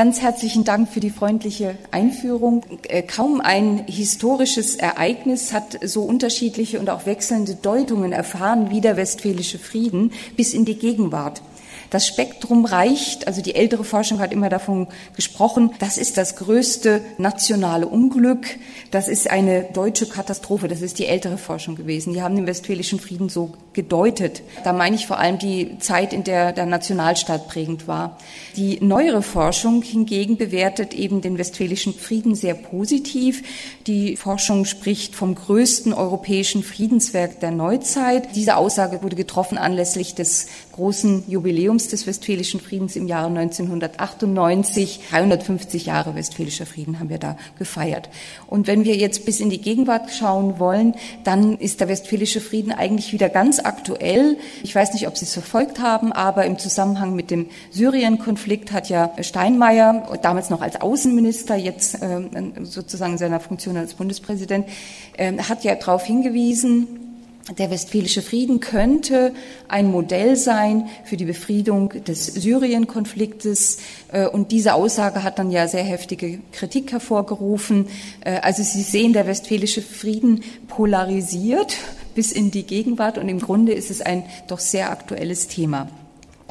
Ganz herzlichen Dank für die freundliche Einführung. Äh, kaum ein historisches Ereignis hat so unterschiedliche und auch wechselnde Deutungen erfahren wie der Westfälische Frieden bis in die Gegenwart. Das Spektrum reicht, also die ältere Forschung hat immer davon gesprochen, das ist das größte nationale Unglück, das ist eine deutsche Katastrophe, das ist die ältere Forschung gewesen. Die haben den Westfälischen Frieden so gedeutet. Da meine ich vor allem die Zeit, in der der Nationalstaat prägend war. Die neuere Forschung hingegen bewertet eben den Westfälischen Frieden sehr positiv. Die Forschung spricht vom größten europäischen Friedenswerk der Neuzeit. Diese Aussage wurde getroffen anlässlich des großen Jubiläums des Westfälischen Friedens im Jahre 1998. 350 Jahre Westfälischer Frieden haben wir da gefeiert. Und wenn wir jetzt bis in die Gegenwart schauen wollen, dann ist der Westfälische Frieden eigentlich wieder ganz aktuell. Ich weiß nicht, ob Sie es verfolgt haben, aber im Zusammenhang mit dem Syrien-Konflikt hat ja Steinmeier, damals noch als Außenminister, jetzt ähm, sozusagen in seiner Funktion als Bundespräsident, ähm, hat ja darauf hingewiesen, der Westfälische Frieden könnte ein Modell sein für die Befriedung des Syrien-Konfliktes. Äh, und diese Aussage hat dann ja sehr heftige Kritik hervorgerufen. Äh, also Sie sehen, der Westfälische Frieden polarisiert bis in die Gegenwart und im Grunde ist es ein doch sehr aktuelles Thema.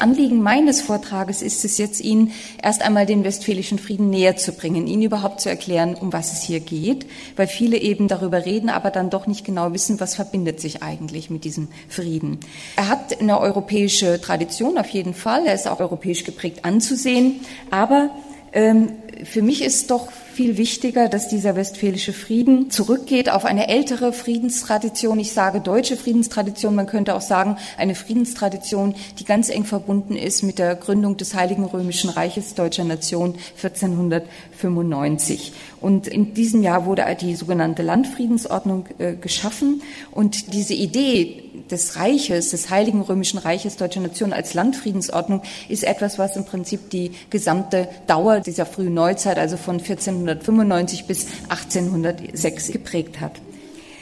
Anliegen meines Vortrages ist es jetzt, Ihnen erst einmal den westfälischen Frieden näher zu bringen, Ihnen überhaupt zu erklären, um was es hier geht, weil viele eben darüber reden, aber dann doch nicht genau wissen, was verbindet sich eigentlich mit diesem Frieden. Er hat eine europäische Tradition auf jeden Fall, er ist auch europäisch geprägt anzusehen, aber ähm, für mich ist doch viel wichtiger, dass dieser westfälische Frieden zurückgeht auf eine ältere Friedenstradition. Ich sage deutsche Friedenstradition, man könnte auch sagen eine Friedenstradition, die ganz eng verbunden ist mit der Gründung des Heiligen Römischen Reiches deutscher Nation 1495. Und in diesem Jahr wurde die sogenannte Landfriedensordnung äh, geschaffen. Und diese Idee des Reiches, des Heiligen Römischen Reiches deutscher Nation als Landfriedensordnung ist etwas, was im Prinzip die gesamte Dauer dieser frühen Neuzeit, also von 1400 1895 bis 1806 geprägt hat.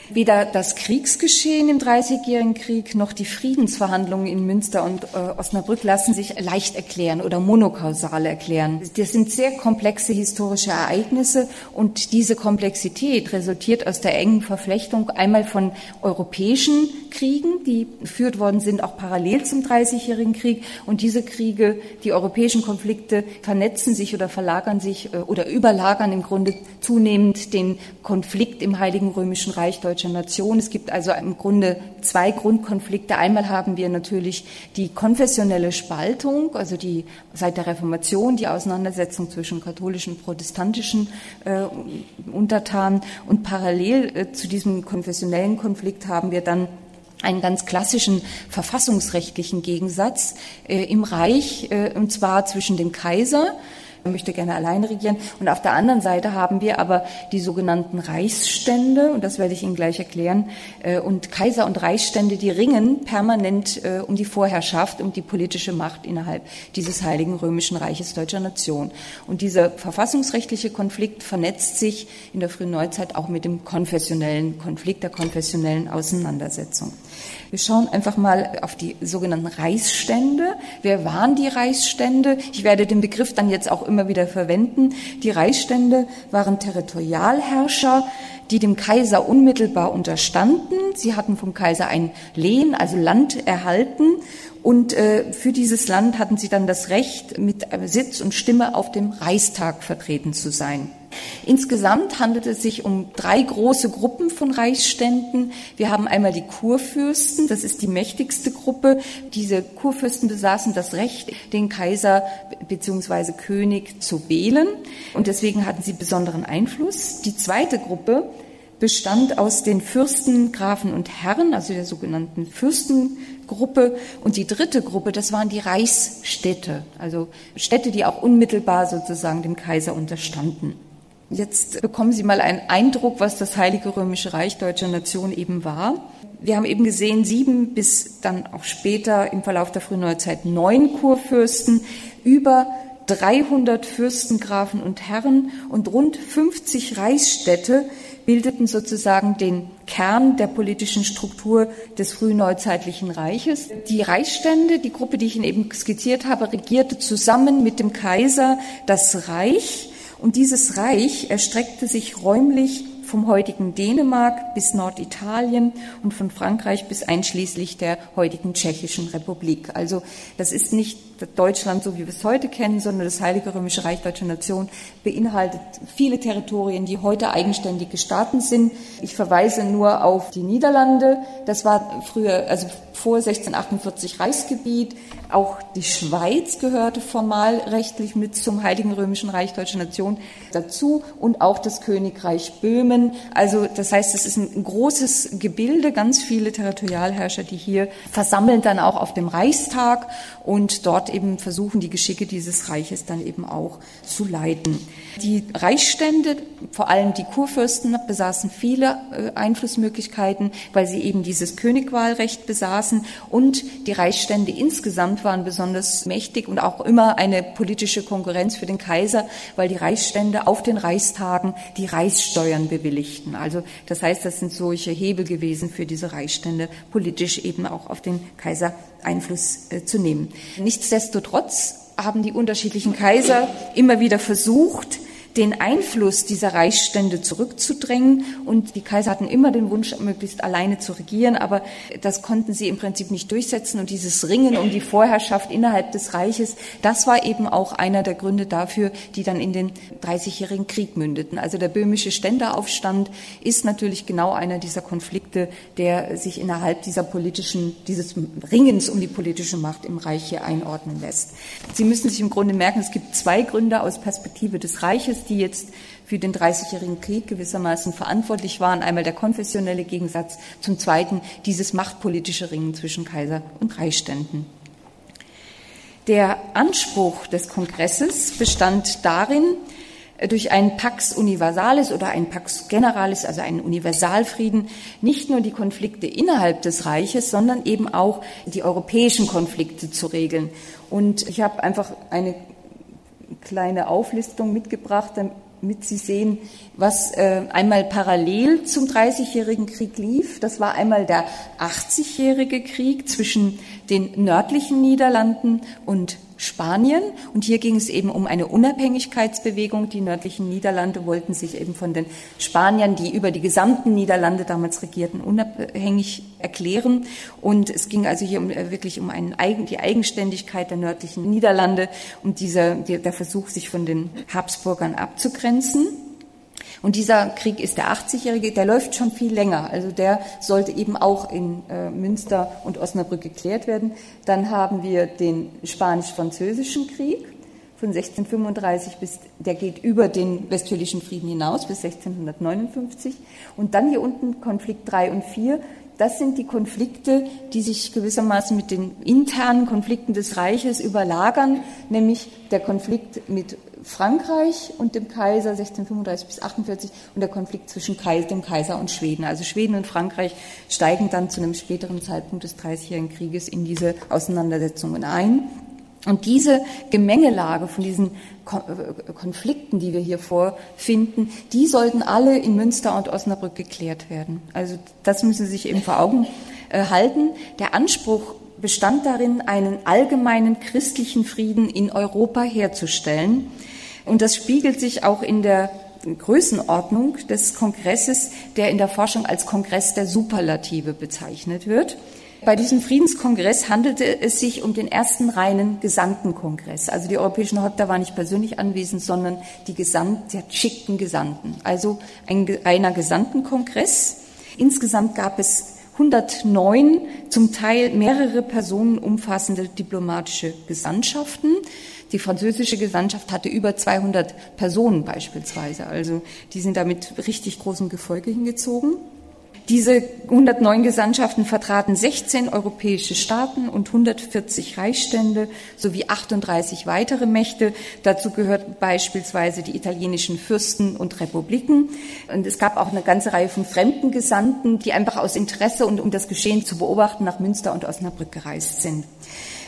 Weder das Kriegsgeschehen im Dreißigjährigen Krieg noch die Friedensverhandlungen in Münster und äh, Osnabrück lassen sich leicht erklären oder monokausal erklären. Das sind sehr komplexe historische Ereignisse und diese Komplexität resultiert aus der engen Verflechtung einmal von europäischen Kriegen, die geführt worden sind, auch parallel zum Dreißigjährigen Krieg. Und diese Kriege, die europäischen Konflikte, vernetzen sich oder verlagern sich äh, oder überlagern im Grunde zunehmend den Konflikt im Heiligen Römischen Reich deutscher Nation. Es gibt also im Grunde zwei Grundkonflikte. Einmal haben wir natürlich die konfessionelle Spaltung, also die seit der Reformation die Auseinandersetzung zwischen katholischen und protestantischen äh, Untertanen. Und parallel äh, zu diesem konfessionellen Konflikt haben wir dann einen ganz klassischen verfassungsrechtlichen Gegensatz äh, im Reich, äh, und zwar zwischen dem Kaiser, möchte gerne alleine regieren. Und auf der anderen Seite haben wir aber die sogenannten Reichsstände, und das werde ich Ihnen gleich erklären, äh, und Kaiser und Reichsstände, die ringen permanent äh, um die Vorherrschaft, um die politische Macht innerhalb dieses Heiligen Römischen Reiches deutscher Nation. Und dieser verfassungsrechtliche Konflikt vernetzt sich in der frühen Neuzeit auch mit dem konfessionellen Konflikt, der konfessionellen Auseinandersetzung. Wir schauen einfach mal auf die sogenannten Reichsstände. Wer waren die Reichsstände? Ich werde den Begriff dann jetzt auch immer wieder verwenden. Die Reichsstände waren Territorialherrscher, die dem Kaiser unmittelbar unterstanden. Sie hatten vom Kaiser ein Lehen, also Land erhalten. Und äh, für dieses Land hatten sie dann das Recht, mit Sitz und Stimme auf dem Reichstag vertreten zu sein. Insgesamt handelt es sich um drei große Gruppen von Reichsständen. Wir haben einmal die Kurfürsten, das ist die mächtigste Gruppe. Diese Kurfürsten besaßen das Recht, den Kaiser bzw. König zu wählen und deswegen hatten sie besonderen Einfluss. Die zweite Gruppe bestand aus den Fürsten, Grafen und Herren, also der sogenannten Fürstengruppe. Und die dritte Gruppe, das waren die Reichsstädte, also Städte, die auch unmittelbar sozusagen dem Kaiser unterstanden. Jetzt bekommen Sie mal einen Eindruck, was das Heilige Römische Reich deutscher Nation eben war. Wir haben eben gesehen, sieben bis dann auch später im Verlauf der frühen Neuzeit neun Kurfürsten, über 300 Fürstengrafen und Herren und rund 50 Reichsstädte, bildeten sozusagen den Kern der politischen Struktur des frühneuzeitlichen Reiches. Die Reichsstände, die Gruppe, die ich Ihnen eben skizziert habe, regierte zusammen mit dem Kaiser das Reich. Und dieses Reich erstreckte sich räumlich vom heutigen Dänemark bis Norditalien und von Frankreich bis einschließlich der heutigen Tschechischen Republik. Also das ist nicht Deutschland, so wie wir es heute kennen, sondern das Heilige Römische Reich Deutsche Nation beinhaltet viele Territorien, die heute eigenständige Staaten sind. Ich verweise nur auf die Niederlande. Das war früher, also vor 1648 Reichsgebiet. Auch die Schweiz gehörte formal rechtlich mit zum Heiligen Römischen Reich Deutsche Nation dazu und auch das Königreich Böhmen. Also das heißt, es ist ein großes Gebilde, ganz viele Territorialherrscher, die hier versammeln dann auch auf dem Reichstag und dort eben versuchen, die Geschicke dieses Reiches dann eben auch zu leiten. Die Reichsstände, vor allem die Kurfürsten, besaßen viele äh, Einflussmöglichkeiten, weil sie eben dieses Königwahlrecht besaßen. Und die Reichsstände insgesamt waren besonders mächtig und auch immer eine politische Konkurrenz für den Kaiser, weil die Reichsstände auf den Reichstagen die Reichssteuern bewilligten. Also das heißt, das sind solche Hebel gewesen für diese Reichsstände, politisch eben auch auf den Kaiser Einfluss äh, zu nehmen. Nichtsdestotrotz haben die unterschiedlichen Kaiser immer wieder versucht, den Einfluss dieser Reichsstände zurückzudrängen. Und die Kaiser hatten immer den Wunsch, möglichst alleine zu regieren, aber das konnten sie im Prinzip nicht durchsetzen. Und dieses Ringen um die Vorherrschaft innerhalb des Reiches, das war eben auch einer der Gründe dafür, die dann in den Dreißigjährigen Krieg mündeten. Also der böhmische Ständeraufstand ist natürlich genau einer dieser Konflikte, der sich innerhalb dieser politischen, dieses Ringens um die politische Macht im Reich hier einordnen lässt. Sie müssen sich im Grunde merken, es gibt zwei Gründe aus Perspektive des Reiches, die jetzt für den Dreißigjährigen Krieg gewissermaßen verantwortlich waren. Einmal der konfessionelle Gegensatz, zum Zweiten dieses machtpolitische Ringen zwischen Kaiser und Reichsständen. Der Anspruch des Kongresses bestand darin, durch ein Pax Universalis oder ein Pax Generalis, also einen Universalfrieden, nicht nur die Konflikte innerhalb des Reiches, sondern eben auch die europäischen Konflikte zu regeln. Und ich habe einfach eine kleine Auflistung mitgebracht, damit Sie sehen, was äh, einmal parallel zum Dreißigjährigen Krieg lief. Das war einmal der 80-jährige Krieg zwischen den nördlichen Niederlanden und Spanien. Und hier ging es eben um eine Unabhängigkeitsbewegung. Die nördlichen Niederlande wollten sich eben von den Spaniern, die über die gesamten Niederlande damals regierten, unabhängig erklären. Und es ging also hier um, äh, wirklich um einen, die Eigenständigkeit der nördlichen Niederlande und dieser, der Versuch, sich von den Habsburgern abzugrenzen. Und dieser Krieg ist der 80-jährige, der läuft schon viel länger. Also der sollte eben auch in äh, Münster und Osnabrück geklärt werden. Dann haben wir den Spanisch-Französischen Krieg von 1635 bis, der geht über den Westfälischen Frieden hinaus bis 1659. Und dann hier unten Konflikt 3 und 4. Das sind die Konflikte, die sich gewissermaßen mit den internen Konflikten des Reiches überlagern, nämlich der Konflikt mit Frankreich und dem Kaiser 1635 bis 48 und der Konflikt zwischen dem Kaiser und Schweden. Also Schweden und Frankreich steigen dann zu einem späteren Zeitpunkt des Dreißigjährigen Krieges in diese Auseinandersetzungen ein. Und diese Gemengelage von diesen äh, Konflikten, die wir hier vorfinden, die sollten alle in Münster und Osnabrück geklärt werden. Also das müssen Sie sich eben vor Augen äh, halten. Der Anspruch bestand darin, einen allgemeinen christlichen Frieden in Europa herzustellen. Und das spiegelt sich auch in der Größenordnung des Kongresses, der in der Forschung als Kongress der Superlative bezeichnet wird. Bei diesem Friedenskongress handelte es sich um den ersten reinen Gesandtenkongress. Also die europäischen Häupter waren nicht persönlich anwesend, sondern die Gesandten, die schickten Gesandten. Also ein reiner Gesandtenkongress. Insgesamt gab es 109 zum Teil mehrere Personen umfassende diplomatische Gesandtschaften. Die französische Gesandtschaft hatte über 200 Personen beispielsweise. Also die sind da mit richtig großem Gefolge hingezogen. Diese 109 Gesandtschaften vertraten 16 europäische Staaten und 140 Reichsstände sowie 38 weitere Mächte. Dazu gehört beispielsweise die italienischen Fürsten und Republiken. Und es gab auch eine ganze Reihe von fremden Gesandten, die einfach aus Interesse und um das Geschehen zu beobachten nach Münster und Osnabrück gereist sind.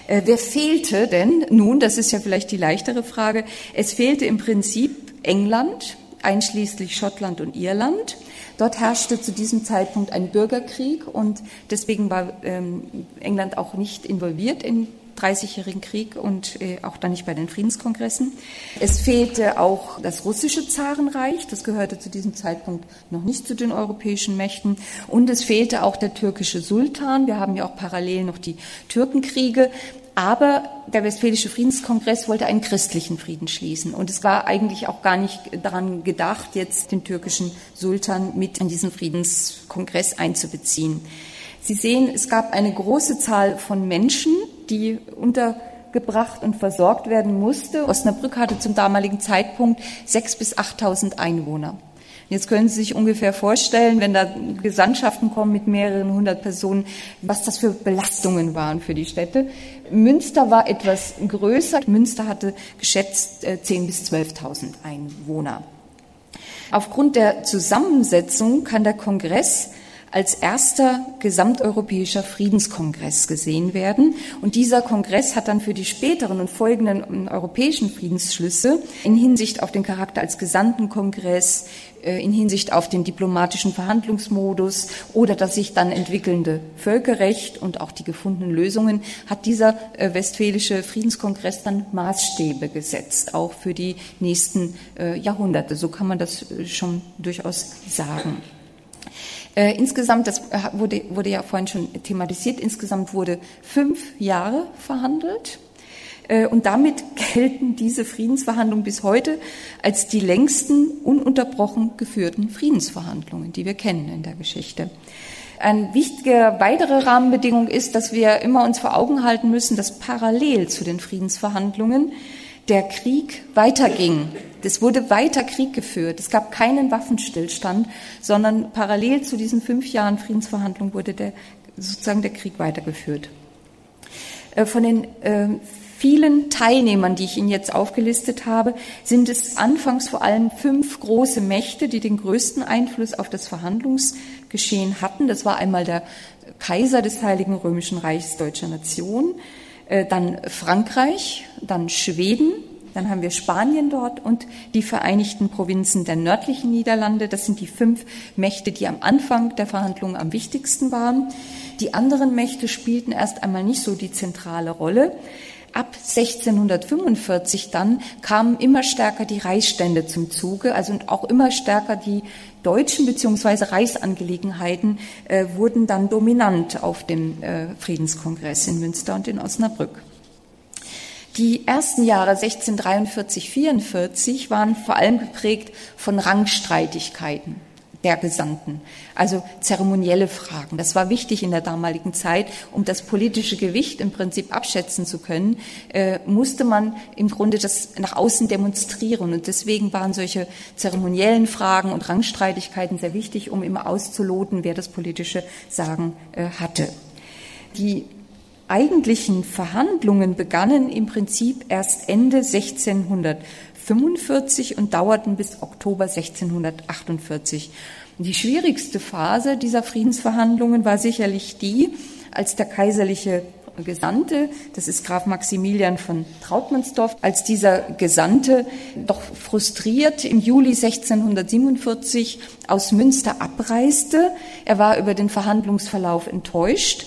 Äh, wer fehlte denn nun? Das ist ja vielleicht die leichtere Frage. Es fehlte im Prinzip England, einschließlich Schottland und Irland Dort herrschte zu diesem Zeitpunkt ein Bürgerkrieg und deswegen war ähm, England auch nicht involviert in 30-jährigen Krieg und äh, auch dann nicht bei den Friedenskongressen. Es fehlte auch das russische Zarenreich, das gehörte zu diesem Zeitpunkt noch nicht zu den europäischen Mächten. Und es fehlte auch der türkische Sultan. Wir haben ja auch parallel noch die Türkenkriege. Aber der Westfälische Friedenskongress wollte einen christlichen Frieden schließen. Und es war eigentlich auch gar nicht daran gedacht, jetzt den türkischen Sultan mit in diesen Friedenskongress einzubeziehen. Sie sehen, es gab eine große Zahl von Menschen, die untergebracht und versorgt werden musste. Osnabrück hatte zum damaligen Zeitpunkt sechs bis achttausend Einwohner. Jetzt können Sie sich ungefähr vorstellen, wenn da Gesandtschaften kommen mit mehreren hundert Personen, was das für Belastungen waren für die Städte. Münster war etwas größer. Münster hatte geschätzt 10.000 äh, bis 12.000 Einwohner. Aufgrund der Zusammensetzung kann der Kongress als erster gesamteuropäischer Friedenskongress gesehen werden. Und dieser Kongress hat dann für die späteren und folgenden europäischen Friedensschlüsse in Hinsicht auf den Charakter als Gesandtenkongress, äh, in Hinsicht auf den diplomatischen Verhandlungsmodus oder das sich dann entwickelnde Völkerrecht und auch die gefundenen Lösungen, hat dieser äh, westfälische Friedenskongress dann Maßstäbe gesetzt, auch für die nächsten äh, Jahrhunderte. So kann man das schon durchaus sagen. Äh, insgesamt, das wurde, wurde ja vorhin schon thematisiert, insgesamt wurde fünf Jahre verhandelt. Äh, und damit gelten diese Friedensverhandlungen bis heute als die längsten ununterbrochen geführten Friedensverhandlungen, die wir kennen in der Geschichte. Eine wichtige weitere Rahmenbedingung ist, dass wir immer uns vor Augen halten müssen, dass parallel zu den Friedensverhandlungen der Krieg weiterging. Es wurde weiter Krieg geführt. Es gab keinen Waffenstillstand, sondern parallel zu diesen fünf Jahren Friedensverhandlungen wurde der, sozusagen der Krieg weitergeführt. Äh, von den äh, vielen Teilnehmern, die ich Ihnen jetzt aufgelistet habe, sind es anfangs vor allem fünf große Mächte, die den größten Einfluss auf das Verhandlungsgeschehen hatten. Das war einmal der Kaiser des Heiligen Römischen Reichs deutscher Nation, dann Frankreich, dann Schweden, dann haben wir Spanien dort und die Vereinigten Provinzen der nördlichen Niederlande. Das sind die fünf Mächte, die am Anfang der Verhandlungen am wichtigsten waren. Die anderen Mächte spielten erst einmal nicht so die zentrale Rolle. Ab 1645 dann kamen immer stärker die Reichsstände zum Zuge, also auch immer stärker die deutschen beziehungsweise Reichsangelegenheiten äh, wurden dann dominant auf dem äh, Friedenskongress in Münster und in Osnabrück. Die ersten Jahre 1643, 44 waren vor allem geprägt von Rangstreitigkeiten der Gesandten, also zeremonielle Fragen. Das war wichtig in der damaligen Zeit, um das politische Gewicht im Prinzip abschätzen zu können, äh, musste man im Grunde das nach außen demonstrieren. Und deswegen waren solche zeremoniellen Fragen und Rangstreitigkeiten sehr wichtig, um immer auszuloten, wer das politische Sagen äh, hatte. Die eigentlichen Verhandlungen begannen im Prinzip erst Ende 1600 45 und dauerten bis Oktober 1648. Die schwierigste Phase dieser Friedensverhandlungen war sicherlich die, als der kaiserliche Gesandte, das ist Graf Maximilian von Trautmannsdorf, als dieser Gesandte doch frustriert im Juli 1647 aus Münster abreiste. Er war über den Verhandlungsverlauf enttäuscht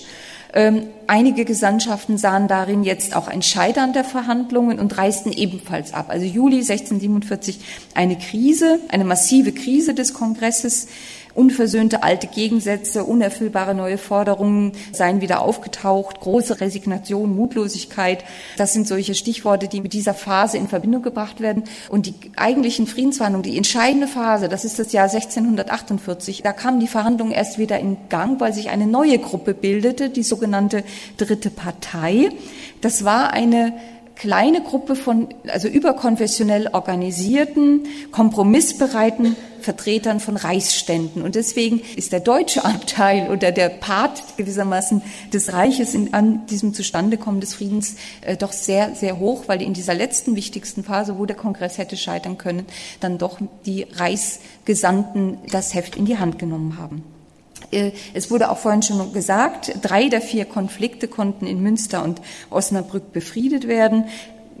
ähm, einige Gesandtschaften sahen darin jetzt auch ein Scheitern der Verhandlungen und reisten ebenfalls ab. Also Juli 1647 eine Krise, eine massive Krise des Kongresses Unversöhnte alte Gegensätze, unerfüllbare neue Forderungen seien wieder aufgetaucht, große Resignation, Mutlosigkeit. Das sind solche Stichworte, die mit dieser Phase in Verbindung gebracht werden. Und die eigentlichen Friedensverhandlungen, die entscheidende Phase, das ist das Jahr 1648, da kamen die Verhandlungen erst wieder in Gang, weil sich eine neue Gruppe bildete, die sogenannte Dritte Partei. Das war eine kleine Gruppe von, also überkonfessionell organisierten, kompromissbereiten Vertretern von Reichsständen. Und deswegen ist der deutsche Anteil oder der Part gewissermaßen des Reiches in, an diesem Zustandekommen des Friedens äh, doch sehr, sehr hoch, weil in dieser letzten wichtigsten Phase, wo der Kongress hätte scheitern können, dann doch die Reichsgesandten das Heft in die Hand genommen haben. Äh, es wurde auch vorhin schon gesagt, drei der vier Konflikte konnten in Münster und Osnabrück befriedet werden.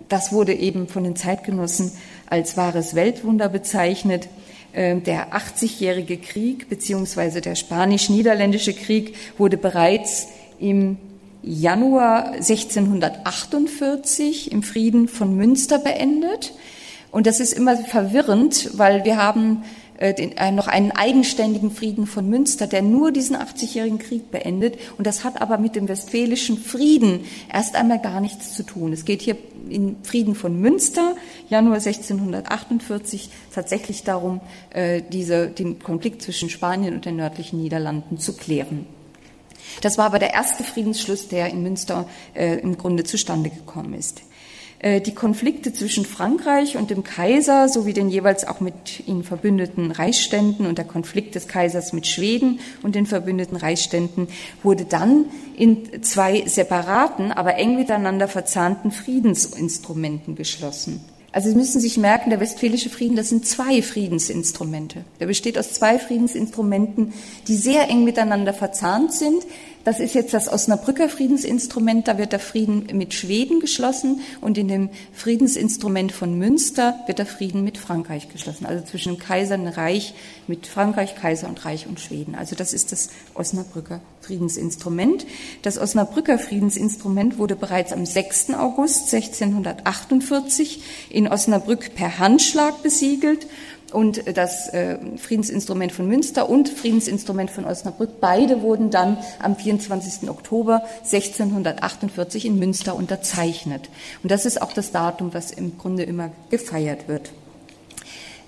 Das wurde eben von den Zeitgenossen als wahres Weltwunder bezeichnet. äh, der 80-jährige Krieg beziehungsweise der spanisch-niederländische Krieg wurde bereits im Januar 1648 im Frieden von Münster beendet. Und das ist immer verwirrend, weil wir haben den, äh, noch einen eigenständigen Frieden von Münster, der nur diesen 80-jährigen Krieg beendet. Und das hat aber mit dem westfälischen Frieden erst einmal gar nichts zu tun. Es geht hier im Frieden von Münster, Januar 1648, tatsächlich darum, äh, diese, den Konflikt zwischen Spanien und den nördlichen Niederlanden zu klären. Das war aber der erste Friedensschluss, der in Münster äh, im Grunde zustande gekommen ist. Äh, die Konflikte zwischen Frankreich und dem Kaiser sowie den jeweils auch mit ihnen verbündeten Reichsständen und der Konflikt des Kaisers mit Schweden und den verbündeten Reichsständen wurde dann in zwei separaten, aber eng miteinander verzahnten Friedensinstrumenten geschlossen. Also Sie müssen sich merken, der Westfälische Frieden, das sind zwei Friedensinstrumente. Der besteht aus zwei Friedensinstrumenten, die sehr eng miteinander verzahnt sind, das ist jetzt das Osnabrücker Friedensinstrument. Da wird der Frieden mit Schweden geschlossen und in dem Friedensinstrument von Münster wird der Frieden mit Frankreich geschlossen. Also zwischen Kaiser und Reich mit Frankreich, Kaiser und Reich und Schweden. Also das ist das Osnabrücker Friedensinstrument. Das Osnabrücker Friedensinstrument wurde bereits am 6. August 1648 in Osnabrück per Handschlag besiegelt und das äh, Friedensinstrument von Münster und Friedensinstrument von Osnabrück. Beide wurden dann am 24. Oktober 1648 in Münster unterzeichnet. Und das ist auch das Datum, was im Grunde immer gefeiert wird.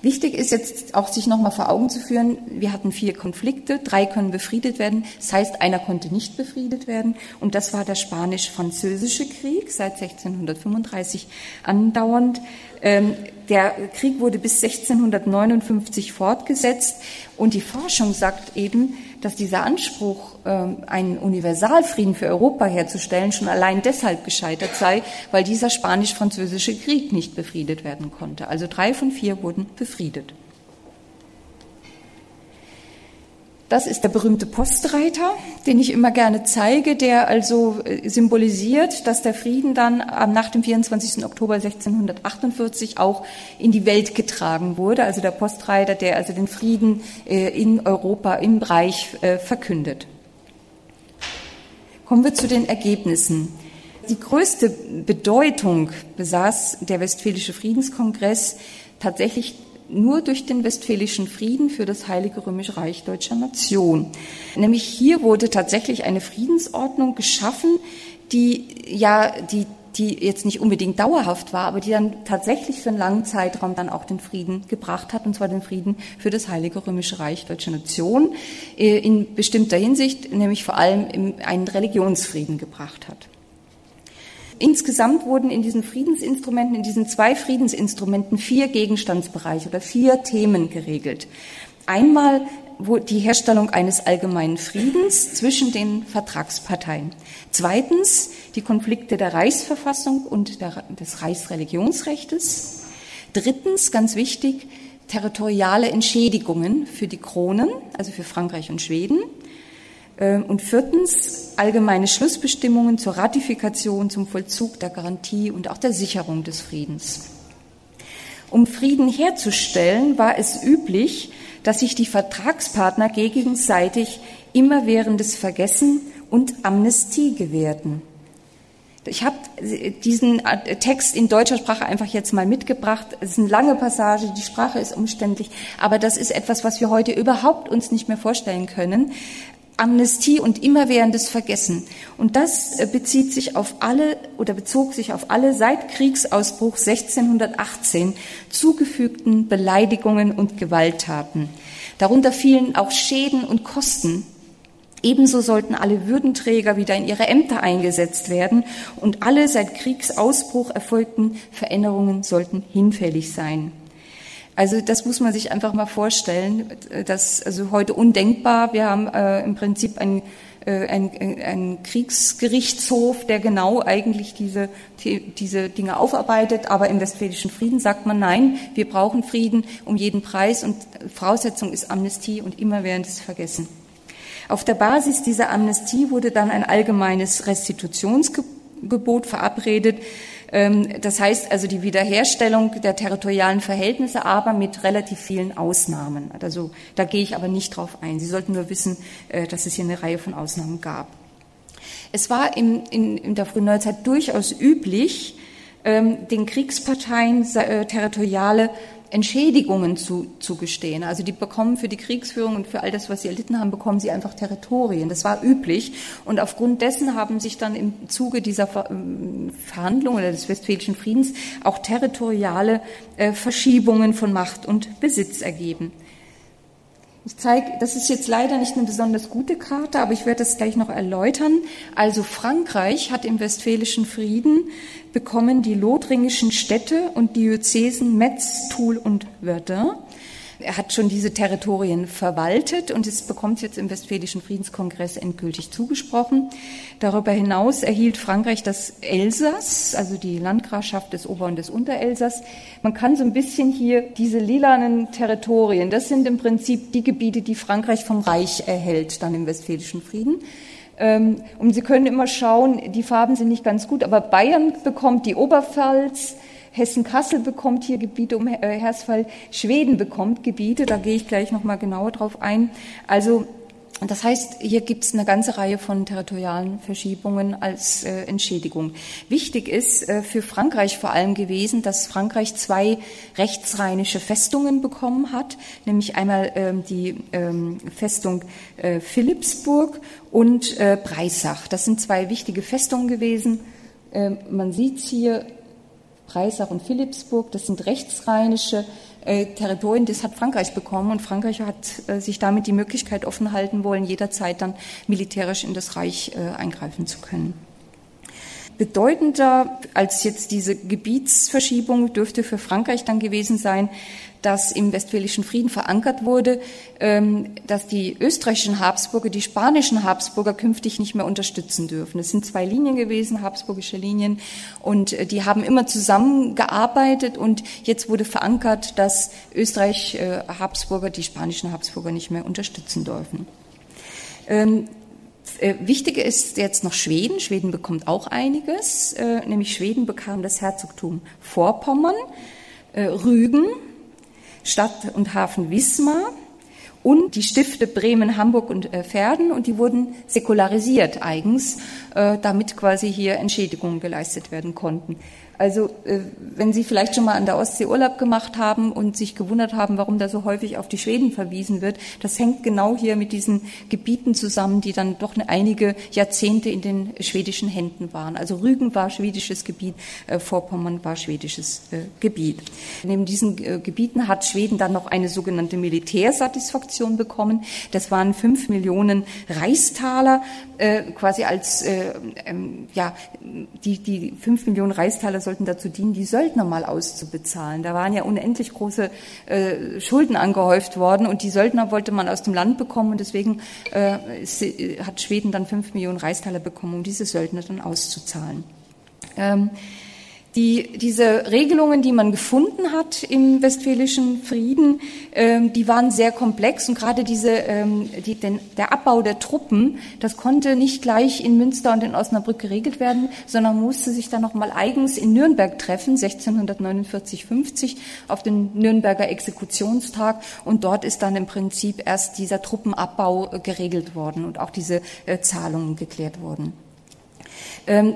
Wichtig ist jetzt auch, sich nochmal vor Augen zu führen, wir hatten vier Konflikte, drei können befriedet werden. Das heißt, einer konnte nicht befriedet werden. Und das war der Spanisch-Französische Krieg, seit 1635 andauernd. Ähm, der Krieg wurde bis 1659 fortgesetzt. Und die Forschung sagt eben, dass dieser Anspruch, ähm, einen Universalfrieden für Europa herzustellen, schon allein deshalb gescheitert sei, weil dieser spanisch-französische Krieg nicht befriedet werden konnte. Also drei von vier wurden befriedet. Das ist der berühmte Postreiter, den ich immer gerne zeige, der also äh, symbolisiert, dass der Frieden dann nach dem 24. Oktober 1648 auch in die Welt getragen wurde. Also der Postreiter, der also den Frieden äh, in Europa im Reich äh, verkündet. Kommen wir zu den Ergebnissen. Die größte Bedeutung besaß der Westfälische Friedenskongress tatsächlich nur durch den Westfälischen Frieden für das Heilige Römische Reich deutscher Nation. Nämlich hier wurde tatsächlich eine Friedensordnung geschaffen, die ja die die jetzt nicht unbedingt dauerhaft war, aber die dann tatsächlich für einen langen Zeitraum dann auch den Frieden gebracht hat, und zwar den Frieden für das Heilige Römische Reich deutscher Nation, äh, in bestimmter Hinsicht, nämlich vor allem einen Religionsfrieden gebracht hat. Insgesamt wurden in diesen Friedensinstrumenten, in diesen zwei Friedensinstrumenten vier Gegenstandsbereiche oder vier Themen geregelt. Einmal die Herstellung eines allgemeinen Friedens zwischen den Vertragsparteien. Zweitens die Konflikte der Reichsverfassung und der, des Reichsreligionsrechtes. Drittens, ganz wichtig, territoriale Entschädigungen für die Kronen, also für Frankreich und Schweden. Ähm, und viertens allgemeine Schlussbestimmungen zur Ratifikation, zum Vollzug der Garantie und auch der Sicherung des Friedens. Um Frieden herzustellen, war es üblich, dass sich die Vertragspartner gegenseitig immerwährendes Vergessen und Amnestie gewährten. Ich habe diesen Text in deutscher Sprache einfach jetzt mal mitgebracht. Es ist eine lange Passage, die Sprache ist umständlich, aber das ist etwas, was wir heute überhaupt uns nicht mehr vorstellen können. Amnestie und immerwährendes Vergessen. Und das äh, bezieht sich auf alle oder bezog sich auf alle seit Kriegsausbruch 1618 zugefügten Beleidigungen und Gewalttaten. Darunter fielen auch Schäden und Kosten. Ebenso sollten alle Würdenträger wieder in ihre Ämter eingesetzt werden und alle seit Kriegsausbruch erfolgten Veränderungen sollten hinfällig sein. Also das muss man sich einfach mal vorstellen. Das also heute undenkbar. Wir haben äh, im Prinzip ein äh, ein, ein Kriegsgerichtshof, der genau eigentlich diese, diese Dinge aufarbeitet. Aber im Westfälischen Frieden sagt man, nein, wir brauchen Frieden um jeden Preis und Voraussetzung ist Amnestie und immerwährendes Vergessen. Auf der Basis dieser Amnestie wurde dann ein allgemeines Restitutionsgebot verabredet, das heißt also die Wiederherstellung der territorialen Verhältnisse, aber mit relativ vielen Ausnahmen. Also da gehe ich aber nicht drauf ein. Sie sollten nur wissen, äh, dass es hier eine Reihe von Ausnahmen gab. Es war in, in, in der frühen Neuzeit durchaus üblich, ähm, den Kriegsparteien äh, territoriale Entschädigungen zu, zugestehen. Also die bekommen für die Kriegsführung und für all das, was sie erlitten haben, bekommen sie einfach Territorien. Das war üblich. Und aufgrund dessen haben sich dann im Zuge dieser ähm, Verhandlungen oder des Westfälischen Friedens auch territoriale äh, Verschiebungen von Macht und Besitz ergeben. Ich zeige, das ist jetzt leider nicht eine besonders gute Karte, aber ich werde das gleich noch erläutern. Also Frankreich hat im Westfälischen Frieden bekommen die lothringischen Städte und Diözesen Metz, Toul und Verdun. Er hat schon diese Territorien verwaltet und es bekommt jetzt im Westfälischen Friedenskongress endgültig zugesprochen. Darüber hinaus erhielt Frankreich das Elsass, also die Landgrafschaft des Ober- und des Unterelsass. Man kann so ein bisschen hier diese lilanen Territorien, das sind im Prinzip die Gebiete, die Frankreich vom Reich erhält, dann im Westfälischen Frieden. Ähm, und Sie können immer schauen, die Farben sind nicht ganz gut, aber Bayern bekommt die Oberpfalz, Hessen-Kassel bekommt hier Gebiete um äh, Hersfall, Schweden bekommt Gebiete, da gehe ich gleich nochmal genauer drauf ein. Also das heißt, hier gibt es eine ganze Reihe von territorialen Verschiebungen als äh, Entschädigung. Wichtig ist äh, für Frankreich vor allem gewesen, dass Frankreich zwei rechtsrheinische Festungen bekommen hat, nämlich einmal ähm, die ähm, Festung äh, Philippsburg und äh, Breisach. Das sind zwei wichtige Festungen gewesen. Ähm, man sieht hier Breisach und Philippsburg, das sind rechtsrheinische äh, Territorien, das hat Frankreich bekommen und Frankreich hat äh, sich damit die Möglichkeit offen halten wollen, jederzeit dann militärisch in das Reich äh, eingreifen zu können. Bedeutender als jetzt diese Gebietsverschiebung dürfte für Frankreich dann gewesen sein, dass im Westfälischen Frieden verankert wurde, ähm, dass die österreichischen Habsburger die spanischen Habsburger künftig nicht mehr unterstützen dürfen. Es sind zwei Linien gewesen, habsburgische Linien, und äh, die haben immer zusammengearbeitet und jetzt wurde verankert, dass Österreich äh, Habsburger die spanischen Habsburger nicht mehr unterstützen dürfen. Ähm, äh, wichtig ist jetzt noch Schweden. Schweden bekommt auch einiges, nämlich Schweden bekam das Herzogtum Vorpommern, Rügen, Stadt und Hafen Wismar und die Stifte Bremen, Hamburg und äh, Verden und die wurden säkularisiert eigens, äh, damit quasi hier Entschädigungen geleistet werden konnten. Also äh, wenn Sie vielleicht schon mal an der Ostsee Urlaub gemacht haben und sich gewundert haben, warum da so häufig auf die Schweden verwiesen wird, das hängt genau hier mit diesen Gebieten zusammen, die dann doch einige Jahrzehnte in den schwedischen Händen waren. Also Rügen war schwedisches Gebiet, äh, Vorpommern war schwedisches äh, Gebiet. Neben diesen Gebieten hat Schweden dann noch eine sogenannte Militärsatisfaktion bekommen. Das waren fünf Millionen Reichstaler, quasi als ähm, ja die die fünf Millionen Reichstaler sollten dazu dienen, die Söldner mal auszubezahlen. Da waren ja unendlich große äh, Schulden angehäuft worden und die Söldner wollte man aus dem Land bekommen und deswegen äh, hat Schweden dann fünf Millionen Reichstaler bekommen, um diese Söldner dann auszuzahlen. Ähm, die, diese Regelungen, die man gefunden hat im Westfälischen Frieden, ähm, die waren sehr komplex und gerade diese, ähm, die, den, der Abbau der Truppen, das konnte nicht gleich in Münster und in Osnabrück geregelt werden, sondern musste sich dann nochmal eigens in Nürnberg treffen, 1649-50 auf den Nürnberger Exekutionstag und dort ist dann im Prinzip erst dieser Truppenabbau äh, geregelt worden und auch diese äh, Zahlungen geklärt worden. Ähm,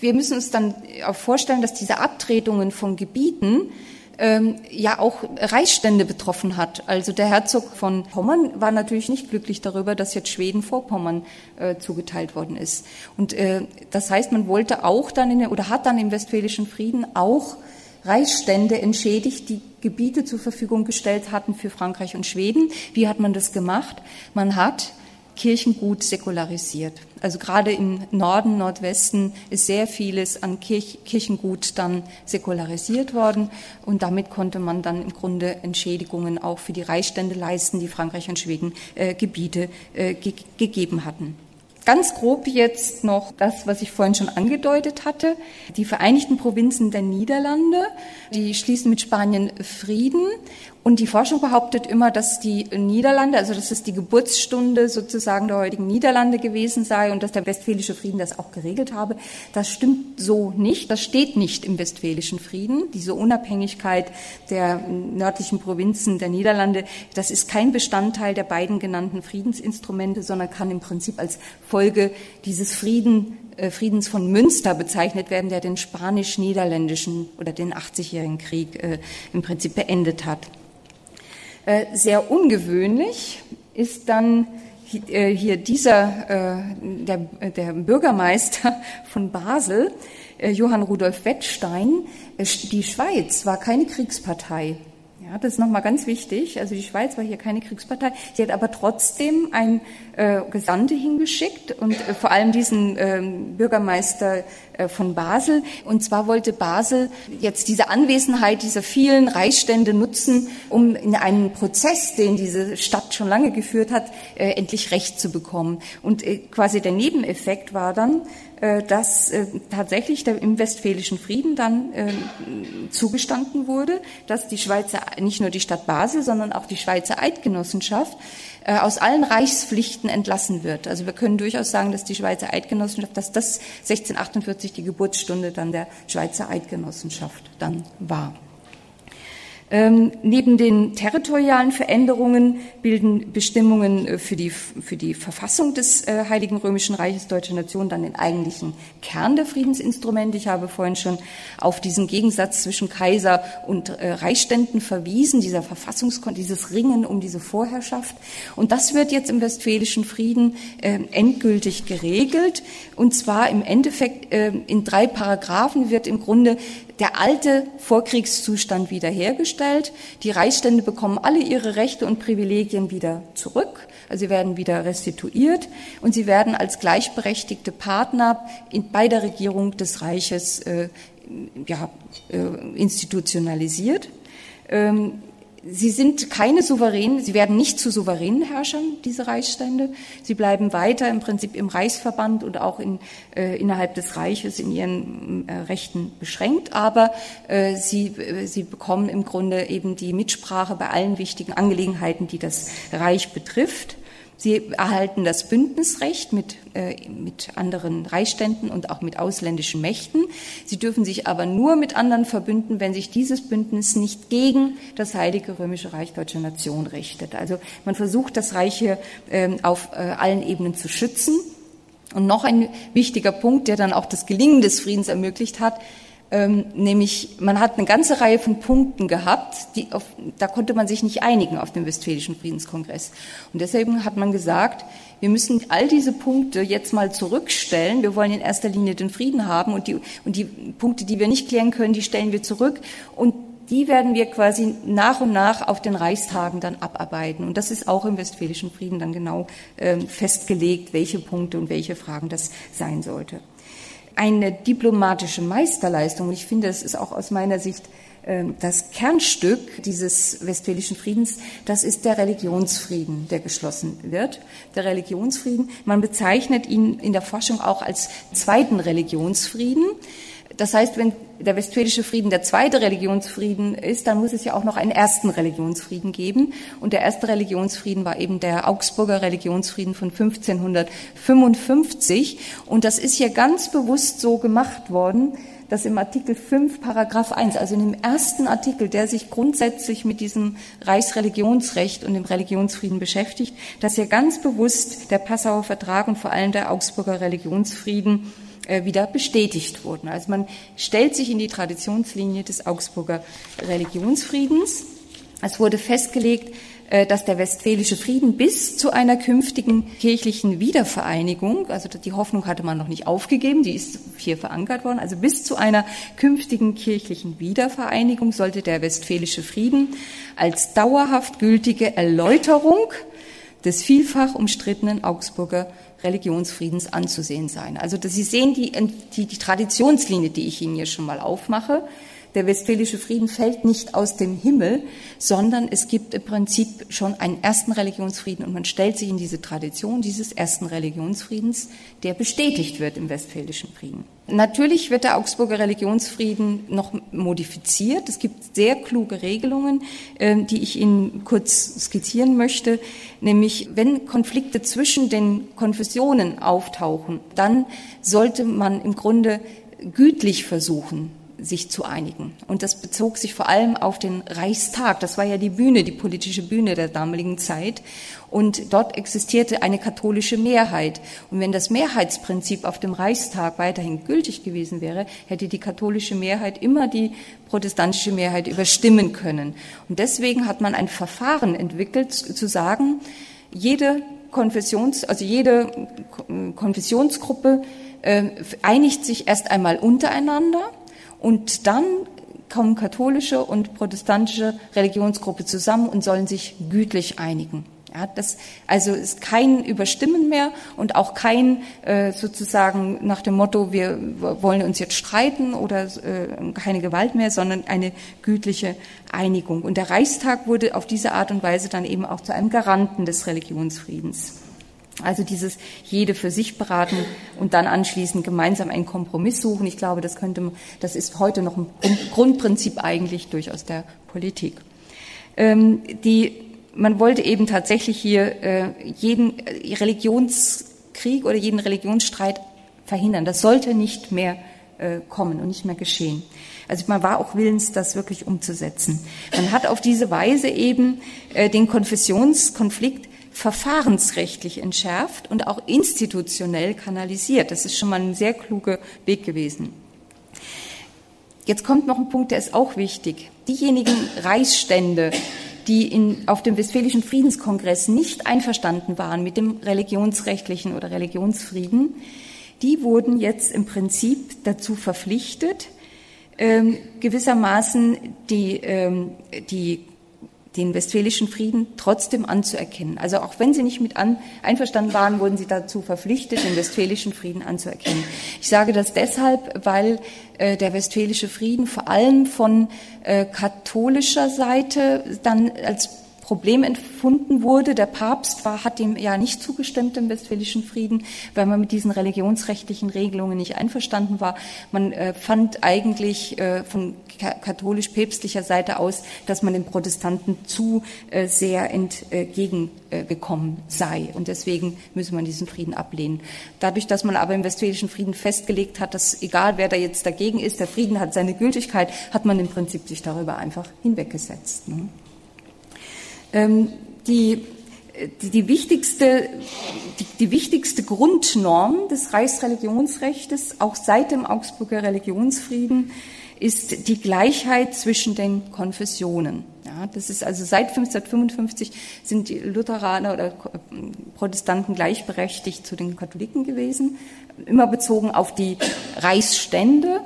wir müssen uns dann auch vorstellen, dass diese Abtretungen von Gebieten ähm, ja auch Reichsstände betroffen hat. Also der Herzog von Pommern war natürlich nicht glücklich darüber, dass jetzt Schweden vor Pommern äh, zugeteilt worden ist. Und äh, das heißt, man wollte auch dann in, oder hat dann im Westfälischen Frieden auch Reichsstände entschädigt, die Gebiete zur Verfügung gestellt hatten für Frankreich und Schweden. Wie hat man das gemacht? Man hat Kirchengut säkularisiert. Also gerade im Norden, Nordwesten ist sehr vieles an Kirch, Kirchengut dann säkularisiert worden und damit konnte man dann im Grunde Entschädigungen auch für die Reichsstände leisten, die Frankreich und Schweden äh, Gebiete äh, ge gegeben hatten. Ganz grob jetzt noch das, was ich vorhin schon angedeutet hatte. Die Vereinigten Provinzen der Niederlande, die schließen mit Spanien Frieden und die Forschung behauptet immer, dass die Niederlande, also dass es die Geburtsstunde sozusagen der heutigen Niederlande gewesen sei und dass der Westfälische Frieden das auch geregelt habe. Das stimmt so nicht. Das steht nicht im Westfälischen Frieden. Diese Unabhängigkeit der nördlichen Provinzen der Niederlande, das ist kein Bestandteil der beiden genannten Friedensinstrumente, sondern kann im Prinzip als Folge dieses Frieden äh, Friedens von Münster bezeichnet werden, der den spanisch-niederländischen oder den 80-jährigen Krieg äh, im Prinzip beendet hat. Äh, sehr ungewöhnlich ist dann hier dieser, der, der Bürgermeister von Basel, Johann Rudolf Wettstein. Die Schweiz war keine Kriegspartei. Ja, das ist nochmal ganz wichtig. Also die Schweiz war hier keine Kriegspartei. Sie hat aber trotzdem ein äh, Gesandte hingeschickt und äh, vor allem diesen äh, Bürgermeister äh, von Basel. Und zwar wollte Basel jetzt diese Anwesenheit dieser vielen Reichsstände nutzen, um in einen Prozess, den diese Stadt schon lange geführt hat, äh, endlich Recht zu bekommen. Und äh, quasi der Nebeneffekt war dann, dass äh, tatsächlich im Westfälischen Frieden dann äh, zugestanden wurde, dass die Schweizer, nicht nur die Stadt Basel, sondern auch die Schweizer Eidgenossenschaft aus allen Reichspflichten entlassen wird. Also wir können durchaus sagen, dass die Schweizer Eidgenossenschaft, dass das 1648 die Geburtsstunde dann der Schweizer Eidgenossenschaft dann war. Ähm, neben den territorialen Veränderungen bilden Bestimmungen äh, für die, für die Verfassung des äh, Heiligen Römischen Reiches Deutscher Nation dann den eigentlichen Kern der Friedensinstrumente. Ich habe vorhin schon auf diesen Gegensatz zwischen Kaiser und äh, Reichsständen verwiesen, dieser Verfassungskon dieses Ringen um diese Vorherrschaft. Und das wird jetzt im Westfälischen Frieden äh, endgültig geregelt. Und zwar im Endeffekt äh, in drei Paragraphen wird im Grunde der alte Vorkriegszustand wiederhergestellt. Die Reichsstände bekommen alle ihre Rechte und Privilegien wieder zurück. Also sie werden wieder restituiert und sie werden als gleichberechtigte Partner in, bei der Regierung des Reiches äh, ja, äh, institutionalisiert. Ähm, Sie sind keine souveränen, sie werden nicht zu souveränen Herrschern, diese Reichsstände. Sie bleiben weiter im Prinzip im Reichsverband und auch in, äh, innerhalb des Reiches in ihren äh, Rechten beschränkt, aber äh, sie, äh, sie bekommen im Grunde eben die Mitsprache bei allen wichtigen Angelegenheiten, die das Reich betrifft. Sie erhalten das Bündnisrecht mit, äh, mit anderen Reichsständen und auch mit ausländischen Mächten. Sie dürfen sich aber nur mit anderen verbünden, wenn sich dieses Bündnis nicht gegen das Heilige Römische Reich Deutscher Nation richtet. Also man versucht, das Reich hier äh, auf äh, allen Ebenen zu schützen. Und noch ein wichtiger Punkt, der dann auch das Gelingen des Friedens ermöglicht hat, ähm, nämlich man hat eine ganze Reihe von Punkten gehabt, die auf, da konnte man sich nicht einigen auf dem Westfälischen Friedenskongress. Und deshalb hat man gesagt, wir müssen all diese Punkte jetzt mal zurückstellen. Wir wollen in erster Linie den Frieden haben und die, und die Punkte, die wir nicht klären können, die stellen wir zurück und die werden wir quasi nach und nach auf den Reichstagen dann abarbeiten. Und das ist auch im Westfälischen Frieden dann genau äh, festgelegt, welche Punkte und welche Fragen das sein sollte eine diplomatische Meisterleistung. Und ich finde, es ist auch aus meiner Sicht ähm, das Kernstück dieses Westfälischen Friedens, das ist der Religionsfrieden, der geschlossen wird. Der Religionsfrieden, man bezeichnet ihn in der Forschung auch als zweiten Religionsfrieden. Das heißt, wenn der Westfälische Frieden der zweite Religionsfrieden ist, dann muss es ja auch noch einen ersten Religionsfrieden geben. Und der erste Religionsfrieden war eben der Augsburger Religionsfrieden von 1555. Und das ist hier ganz bewusst so gemacht worden, dass im Artikel 5, Paragraph 1, also in dem ersten Artikel, der sich grundsätzlich mit diesem Reichsreligionsrecht und dem Religionsfrieden beschäftigt, dass hier ganz bewusst der Passauer Vertrag und vor allem der Augsburger Religionsfrieden wieder bestätigt wurden. Also man stellt sich in die Traditionslinie des Augsburger Religionsfriedens. Es wurde festgelegt, äh, dass der Westfälische Frieden bis zu einer künftigen kirchlichen Wiedervereinigung, also die Hoffnung hatte man noch nicht aufgegeben, die ist hier verankert worden, also bis zu einer künftigen kirchlichen Wiedervereinigung sollte der Westfälische Frieden als dauerhaft gültige Erläuterung des vielfach umstrittenen Augsburger Religionsfriedens anzusehen sein. Also Sie sehen die, die, die Traditionslinie, die ich Ihnen hier schon mal aufmache, der Westfälische Frieden fällt nicht aus dem Himmel, sondern es gibt im Prinzip schon einen ersten Religionsfrieden und man stellt sich in diese Tradition dieses ersten Religionsfriedens, der bestätigt wird im Westfälischen Frieden. Natürlich wird der Augsburger Religionsfrieden noch modifiziert. Es gibt sehr kluge Regelungen, ähm, die ich Ihnen kurz skizzieren möchte. Nämlich, wenn Konflikte zwischen den Konfessionen auftauchen, dann sollte man im Grunde gütlich versuchen, sich zu einigen. Und das bezog sich vor allem auf den Reichstag. Das war ja die Bühne, die politische Bühne der damaligen Zeit. Und dort existierte eine katholische Mehrheit. Und wenn das Mehrheitsprinzip auf dem Reichstag weiterhin gültig gewesen wäre, hätte die katholische Mehrheit immer die protestantische Mehrheit überstimmen können. Und deswegen hat man ein Verfahren entwickelt, zu sagen, jede Konfessions, also jede Konfessionsgruppe äh, einigt sich erst einmal untereinander und dann kommen katholische und protestantische Religionsgruppe zusammen und sollen sich gütlich einigen. Ja, das also ist kein Überstimmen mehr und auch kein äh, sozusagen nach dem Motto, wir wollen uns jetzt streiten oder äh, keine Gewalt mehr, sondern eine gütliche Einigung. Und der Reichstag wurde auf diese Art und Weise dann eben auch zu einem Garanten des Religionsfriedens. Also dieses jede für sich beraten und dann anschließend gemeinsam einen Kompromiss suchen. Ich glaube, das könnte, das ist heute noch ein Grundprinzip eigentlich durchaus der Politik. Ähm, die, man wollte eben tatsächlich hier äh, jeden Religionskrieg oder jeden Religionsstreit verhindern. Das sollte nicht mehr äh, kommen und nicht mehr geschehen. Also man war auch willens, das wirklich umzusetzen. Man hat auf diese Weise eben äh, den Konfessionskonflikt verfahrensrechtlich entschärft und auch institutionell kanalisiert. Das ist schon mal ein sehr kluger Weg gewesen. Jetzt kommt noch ein Punkt, der ist auch wichtig. Diejenigen Reichsstände, die in, auf dem Westfälischen Friedenskongress nicht einverstanden waren mit dem religionsrechtlichen oder Religionsfrieden, die wurden jetzt im Prinzip dazu verpflichtet, ähm, gewissermaßen die, ähm, die den westfälischen Frieden trotzdem anzuerkennen. Also auch wenn sie nicht mit an, einverstanden waren, wurden sie dazu verpflichtet, den westfälischen Frieden anzuerkennen. Ich sage das deshalb, weil äh, der westfälische Frieden vor allem von äh, katholischer Seite dann als Problem empfunden wurde. Der Papst war, hat dem ja nicht zugestimmt im Westfälischen Frieden, weil man mit diesen religionsrechtlichen Regelungen nicht einverstanden war. Man äh, fand eigentlich äh, von katholisch-päpstlicher Seite aus, dass man den Protestanten zu äh, sehr entgegengekommen sei. Und deswegen müsse man diesen Frieden ablehnen. Dadurch, dass man aber im Westfälischen Frieden festgelegt hat, dass egal wer da jetzt dagegen ist, der Frieden hat seine Gültigkeit, hat man im Prinzip sich darüber einfach hinweggesetzt. Ne? Ähm, die, die, die, wichtigste, die, die wichtigste Grundnorm des Reichsreligionsrechts, auch seit dem Augsburger Religionsfrieden, ist die Gleichheit zwischen den Konfessionen. Ja, das ist also seit 1555 sind die Lutheraner oder Protestanten gleichberechtigt zu den Katholiken gewesen, immer bezogen auf die Reichsstände.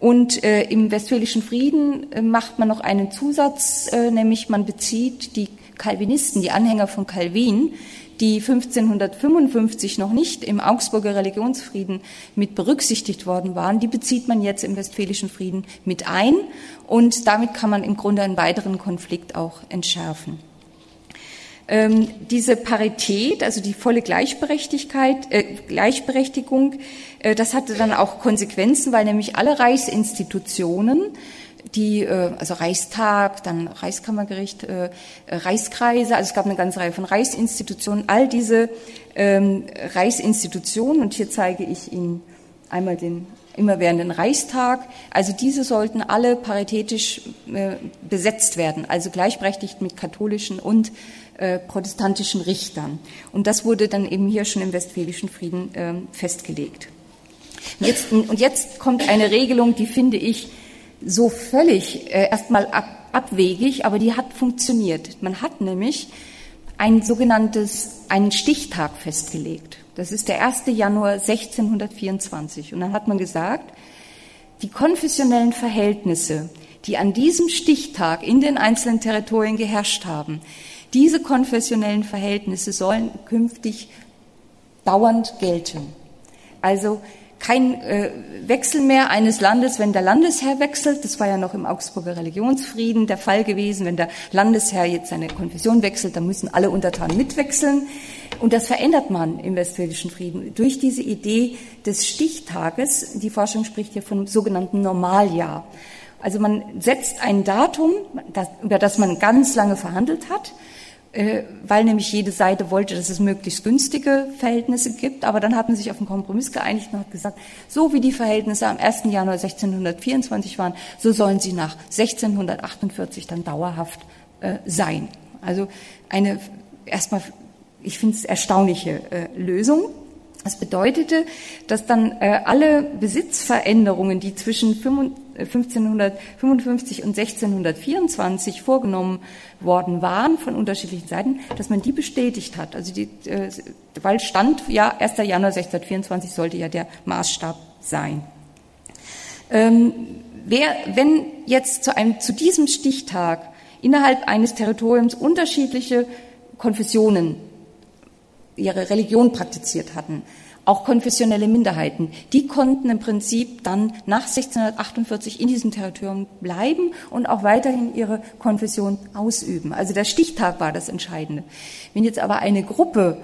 Und äh, im Westfälischen Frieden äh, macht man noch einen Zusatz, äh, nämlich man bezieht die Calvinisten, die Anhänger von Calvin, die 1555 noch nicht im Augsburger Religionsfrieden mit berücksichtigt worden waren, die bezieht man jetzt im Westfälischen Frieden mit ein und damit kann man im Grunde einen weiteren Konflikt auch entschärfen. Ähm, diese Parität, also die volle Gleichberechtigkeit, äh, Gleichberechtigung, äh, das hatte dann auch Konsequenzen, weil nämlich alle Reichsinstitutionen die, äh, also Reichstag, dann Reichskammergericht, äh, Reichskreise, also es gab eine ganze Reihe von Reichsinstitutionen, all diese ähm, Reichsinstitutionen, und hier zeige ich Ihnen einmal den immerwährenden Reichstag, also diese sollten alle paritätisch äh, besetzt werden, also gleichberechtigt mit katholischen und äh, protestantischen Richtern. Und das wurde dann eben hier schon im Westfälischen Frieden äh, festgelegt. Jetzt, und jetzt kommt eine Regelung, die finde ich so völlig äh, erstmal ab, abwegig, aber die hat funktioniert. Man hat nämlich ein sogenanntes, einen Stichtag festgelegt. Das ist der 1. Januar 1624. Und dann hat man gesagt, die konfessionellen Verhältnisse, die an diesem Stichtag in den einzelnen Territorien geherrscht haben, diese konfessionellen Verhältnisse sollen künftig dauernd gelten. Also kein äh, Wechsel mehr eines Landes, wenn der Landesherr wechselt. Das war ja noch im Augsburger Religionsfrieden der Fall gewesen. Wenn der Landesherr jetzt seine Konfession wechselt, dann müssen alle Untertanen mitwechseln. Und das verändert man im Westfälischen Frieden durch diese Idee des Stichtages. Die Forschung spricht hier vom sogenannten Normaljahr. Also man setzt ein Datum, das, über das man ganz lange verhandelt hat, weil nämlich jede Seite wollte, dass es möglichst günstige Verhältnisse gibt. Aber dann hat man sich auf einen Kompromiss geeinigt und hat gesagt, so wie die Verhältnisse am 1. Januar 1624 waren, so sollen sie nach 1648 dann dauerhaft äh, sein. Also eine erstmal, ich finde es erstaunliche äh, Lösung. Das bedeutete, dass dann äh, alle Besitzveränderungen, die zwischen 1555 äh, und 1624 vorgenommen worden waren von unterschiedlichen Seiten, dass man die bestätigt hat. Also die, äh, weil stand, ja, 1. Januar 1624 sollte ja der Maßstab sein. Ähm, wer, wenn jetzt zu, einem, zu diesem Stichtag innerhalb eines Territoriums unterschiedliche Konfessionen ihre Religion praktiziert hatten, auch konfessionelle Minderheiten, die konnten im Prinzip dann nach 1648 in diesem Territorium bleiben und auch weiterhin ihre Konfession ausüben. Also der Stichtag war das Entscheidende. Wenn jetzt aber eine Gruppe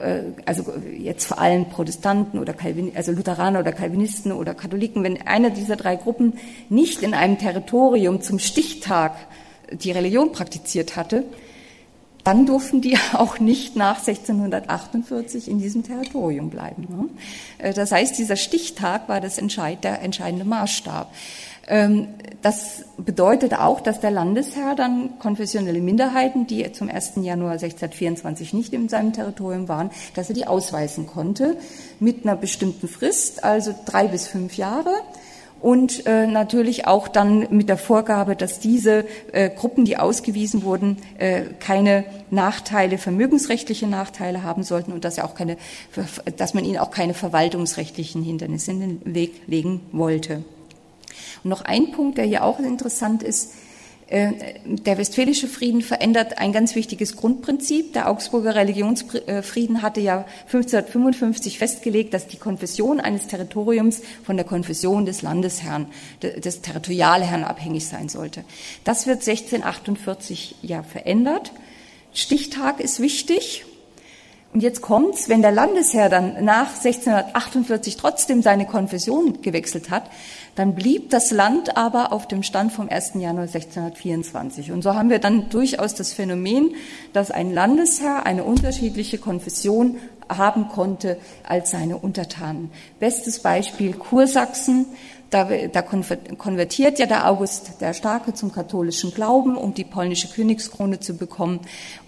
äh, also jetzt vor allem Protestanten oder Calvin, also Lutheraner oder Calvinisten oder Katholiken, wenn einer dieser drei Gruppen nicht in einem Territorium zum Stichtag die Religion praktiziert hatte, dann durften die auch nicht nach 1648 in diesem Territorium bleiben. Ne? Äh, das heißt, dieser Stichtag war das entscheid, der entscheidende Maßstab. Ähm, das bedeutet auch, dass der Landesherr dann konfessionelle Minderheiten, die zum 1. Januar 1624 nicht in seinem Territorium waren, dass er die ausweisen konnte mit einer bestimmten Frist, also drei bis fünf Jahre und äh, natürlich auch dann mit der Vorgabe, dass diese äh, Gruppen, die ausgewiesen wurden, äh, keine Nachteile, vermögensrechtliche Nachteile haben sollten und dass, er auch keine, dass man ihnen auch keine verwaltungsrechtlichen Hindernisse in den Weg legen wollte. Und noch ein Punkt, der hier auch interessant ist, der Westfälische Frieden verändert ein ganz wichtiges Grundprinzip. Der Augsburger Religionsfrieden hatte ja 1555 festgelegt, dass die Konfession eines Territoriums von der Konfession des Landesherrn, des Territorialherrn abhängig sein sollte. Das wird 1648 ja verändert. Stichtag ist wichtig. Und jetzt kommt's, wenn der Landesherr dann nach 1648 trotzdem seine Konfession gewechselt hat, dann blieb das Land aber auf dem Stand vom 1. Januar 1624. Und so haben wir dann durchaus das Phänomen, dass ein Landesherr eine unterschiedliche Konfession haben konnte als seine Untertanen. Bestes Beispiel Kursachsen. Da, da konvertiert ja der August der Starke zum katholischen Glauben, um die polnische Königskrone zu bekommen.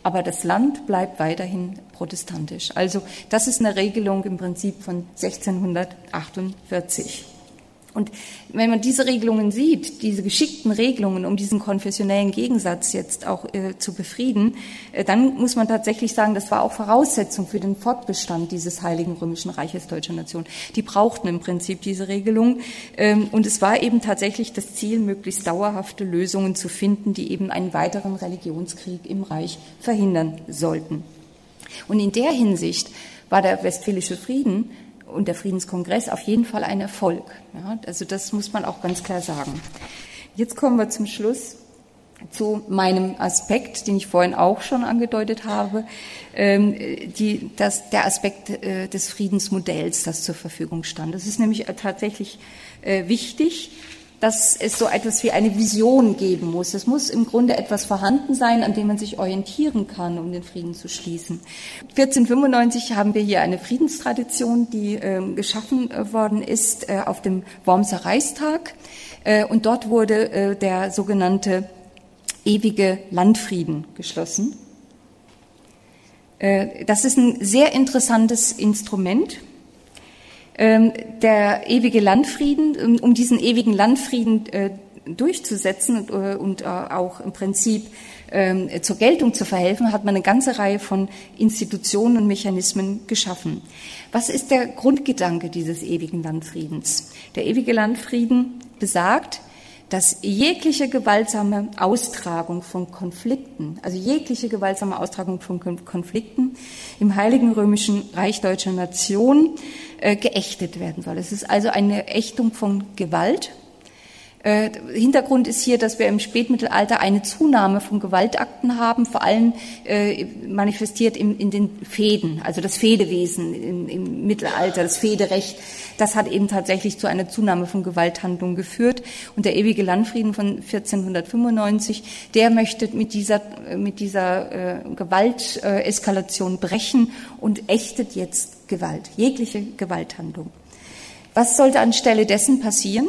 Aber das Land bleibt weiterhin protestantisch. Also das ist eine Regelung im Prinzip von 1648. Und wenn man diese Regelungen sieht, diese geschickten Regelungen, um diesen konfessionellen Gegensatz jetzt auch äh, zu befrieden, äh, dann muss man tatsächlich sagen, das war auch Voraussetzung für den Fortbestand dieses Heiligen Römischen Reiches deutscher Nation. Die brauchten im Prinzip diese Regelung. Ähm, und es war eben tatsächlich das Ziel, möglichst dauerhafte Lösungen zu finden, die eben einen weiteren Religionskrieg im Reich verhindern sollten. Und in der Hinsicht war der Westfälische Frieden und der Friedenskongress auf jeden Fall ein Erfolg. Ja, also das muss man auch ganz klar sagen. Jetzt kommen wir zum Schluss zu meinem Aspekt, den ich vorhin auch schon angedeutet habe, ähm, die, das, der Aspekt äh, des Friedensmodells, das zur Verfügung stand. Das ist nämlich tatsächlich äh, wichtig dass es so etwas wie eine Vision geben muss. Es muss im Grunde etwas vorhanden sein, an dem man sich orientieren kann, um den Frieden zu schließen. 1495 haben wir hier eine Friedenstradition, die äh, geschaffen worden ist äh, auf dem Wormser Reichstag. Äh, und dort wurde äh, der sogenannte ewige Landfrieden geschlossen. Äh, das ist ein sehr interessantes Instrument ähm, der ewige Landfrieden, um diesen ewigen Landfrieden äh, durchzusetzen und, äh, äh, auch im Prinzip ähm, zur Geltung zu verhelfen, hat man eine ganze Reihe von Institutionen und Mechanismen geschaffen. Was ist der Grundgedanke dieses ewigen Landfriedens? Der ewige Landfrieden besagt, dass jegliche gewaltsame Austragung von Konflikten, also jegliche gewaltsame Austragung von Konflikten im Heiligen Römischen Reich Deutscher Nation äh, geächtet werden soll. Es ist also eine Ächtung von Gewalt äh, Hintergrund ist hier, dass wir im Spätmittelalter eine Zunahme von Gewaltakten haben, vor allem äh, manifestiert in, in den Fäden, also das Fädewesen im, im, Mittelalter, das Fäderecht. Das hat eben tatsächlich zu einer Zunahme von Gewalthandlungen geführt. Und der ewige Landfrieden von 1495, der möchte mit dieser, mit dieser äh, Gewalteskalation brechen und ächtet jetzt Gewalt, jegliche Gewalthandlung. Was sollte anstelle dessen passieren?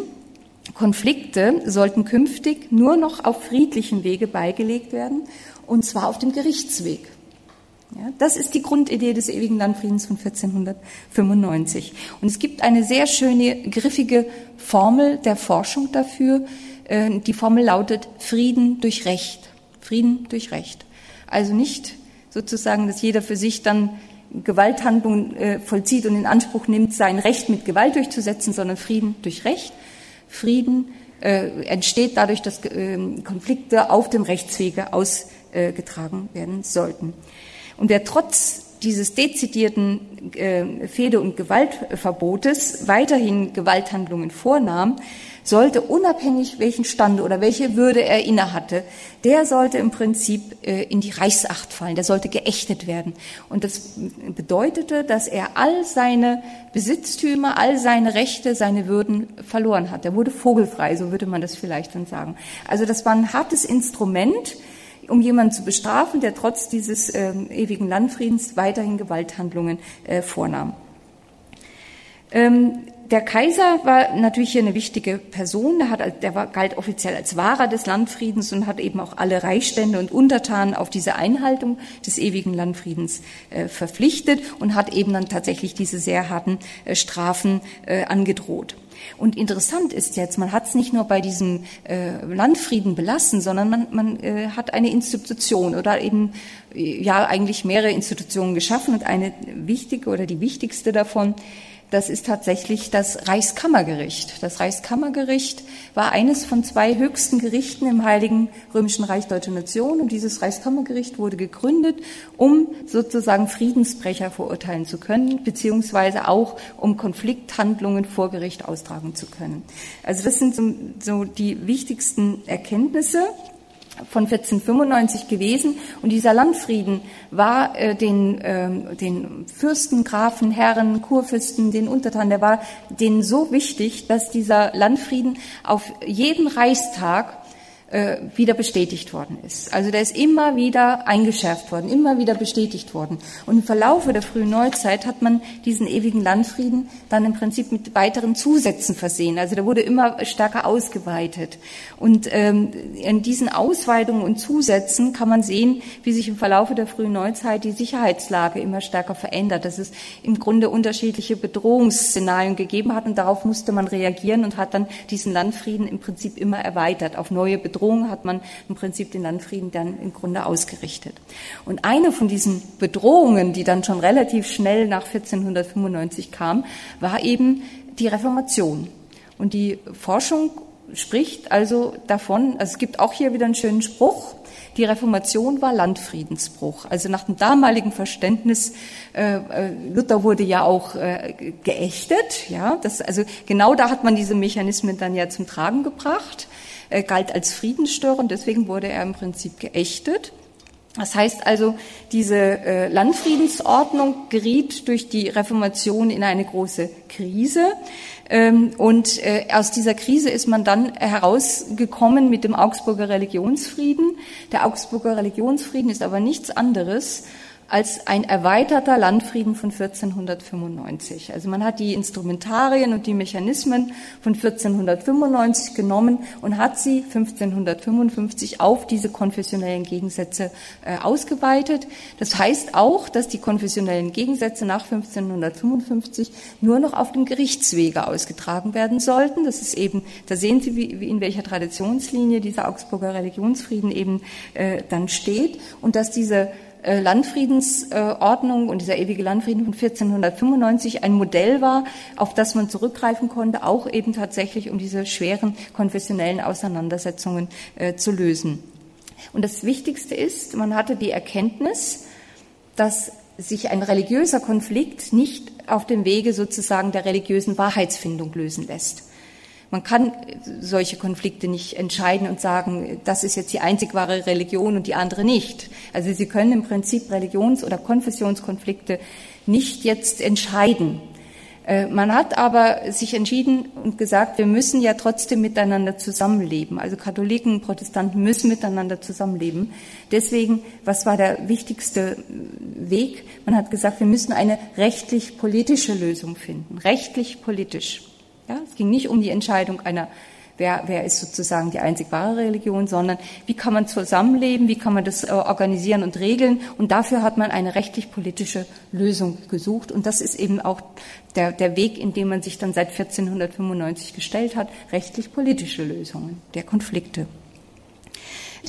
Konflikte sollten künftig nur noch auf friedlichen Wege beigelegt werden, und zwar auf dem Gerichtsweg. Ja, das ist die Grundidee des ewigen Landfriedens von 1495. Und es gibt eine sehr schöne, griffige Formel der Forschung dafür. Äh, die Formel lautet Frieden durch Recht. Frieden durch Recht. Also nicht sozusagen, dass jeder für sich dann Gewalthandlungen äh, vollzieht und in Anspruch nimmt, sein Recht mit Gewalt durchzusetzen, sondern Frieden durch Recht. Frieden äh, entsteht dadurch, dass äh, Konflikte auf dem Rechtswege ausgetragen werden sollten. Und wer trotz dieses dezidierten äh, Fehde- und Gewaltverbotes weiterhin Gewalthandlungen vornahm, sollte unabhängig welchen Stand oder welche Würde er innehatte, der sollte im Prinzip äh, in die Reichsacht fallen, der sollte geächtet werden. Und das bedeutete, dass er all seine Besitztümer, all seine Rechte, seine Würden verloren hat. Er wurde vogelfrei, so würde man das vielleicht dann sagen. Also das war ein hartes Instrument, um jemanden zu bestrafen, der trotz dieses äh, ewigen Landfriedens weiterhin Gewalthandlungen äh, vornahm. Ähm, der Kaiser war natürlich hier eine wichtige Person. Der, hat, der war, galt offiziell als Wahrer des Landfriedens und hat eben auch alle Reichsstände und Untertanen auf diese Einhaltung des ewigen Landfriedens äh, verpflichtet und hat eben dann tatsächlich diese sehr harten äh, Strafen äh, angedroht. Und interessant ist jetzt, man hat es nicht nur bei diesem äh, Landfrieden belassen, sondern man, man äh, hat eine Institution oder eben äh, ja eigentlich mehrere Institutionen geschaffen und eine wichtige oder die wichtigste davon das ist tatsächlich das Reichskammergericht. Das Reichskammergericht war eines von zwei höchsten Gerichten im Heiligen Römischen Reich Deutscher Nation und dieses Reichskammergericht wurde gegründet, um sozusagen Friedensbrecher verurteilen zu können, beziehungsweise auch um Konflikthandlungen vor Gericht austragen zu können. Also das sind so die wichtigsten Erkenntnisse von 1495 gewesen. Und dieser Landfrieden war äh, den, äh, den Fürsten, Grafen, Herren, Kurfürsten, den Untertanen, der war denen so wichtig, dass dieser Landfrieden auf jeden Reichstag äh, wieder bestätigt worden ist. Also der ist immer wieder eingeschärft worden, immer wieder bestätigt worden. Und im Verlaufe der frühen Neuzeit hat man diesen ewigen Landfrieden dann im Prinzip mit weiteren Zusätzen versehen. Also der wurde immer stärker ausgeweitet. Und ähm, in diesen Ausweitungen und Zusätzen kann man sehen, wie sich im Verlaufe der frühen Neuzeit die Sicherheitslage immer stärker verändert, dass es im Grunde unterschiedliche Bedrohungsszenarien gegeben hat und darauf musste man reagieren und hat dann diesen Landfrieden im Prinzip immer erweitert auf neue Bedrohungen Bedrohung hat man im Prinzip den Landfrieden dann im Grunde ausgerichtet. Und eine von diesen Bedrohungen, die dann schon relativ schnell nach 1495 kam, war eben die Reformation. Und die Forschung spricht also davon, also es gibt auch hier wieder einen schönen Spruch, die Reformation war Landfriedensbruch. Also nach dem damaligen Verständnis, äh, äh, Luther wurde ja auch äh, geächtet, ja, das, also genau da hat man diese Mechanismen dann ja zum Tragen gebracht. Er galt als Friedensstörer und deswegen wurde er im Prinzip geächtet. Das heißt also, diese äh, Landfriedensordnung geriet durch die Reformation in eine große Krise. Ähm, und äh, aus dieser Krise ist man dann herausgekommen mit dem Augsburger Religionsfrieden. Der Augsburger Religionsfrieden ist aber nichts anderes als ein erweiterter Landfrieden von 1495. Also man hat die Instrumentarien und die Mechanismen von 1495 genommen und hat sie 1555 auf diese konfessionellen Gegensätze äh, ausgeweitet. Das heißt auch, dass die konfessionellen Gegensätze nach 1555 nur noch auf dem Gerichtswege ausgetragen werden sollten. Das ist eben, da sehen Sie, wie, wie in welcher Traditionslinie dieser Augsburger Religionsfrieden eben äh, dann steht und dass diese Landfriedensordnung und dieser ewige Landfrieden von 1495 ein Modell war, auf das man zurückgreifen konnte, auch eben tatsächlich um diese schweren konfessionellen Auseinandersetzungen äh, zu lösen. Und das Wichtigste ist, man hatte die Erkenntnis, dass sich ein religiöser Konflikt nicht auf dem Wege sozusagen der religiösen Wahrheitsfindung lösen lässt. Man kann solche Konflikte nicht entscheiden und sagen, das ist jetzt die einzig wahre Religion und die andere nicht. Also Sie können im Prinzip Religions- oder Konfessionskonflikte nicht jetzt entscheiden. Äh, man hat aber sich entschieden und gesagt, wir müssen ja trotzdem miteinander zusammenleben. Also Katholiken und Protestanten müssen miteinander zusammenleben. Deswegen, was war der wichtigste Weg? Man hat gesagt, wir müssen eine rechtlich-politische Lösung finden. Rechtlich-politisch. Ja, es ging nicht um die Entscheidung einer wer, wer ist sozusagen die einzig wahre Religion, sondern wie kann man zusammenleben, wie kann man das äh, organisieren und regeln. Und dafür hat man eine rechtlich-politische Lösung gesucht. Und das ist eben auch der, der Weg, in dem man sich dann seit 1495 gestellt hat, rechtlich-politische Lösungen der Konflikte.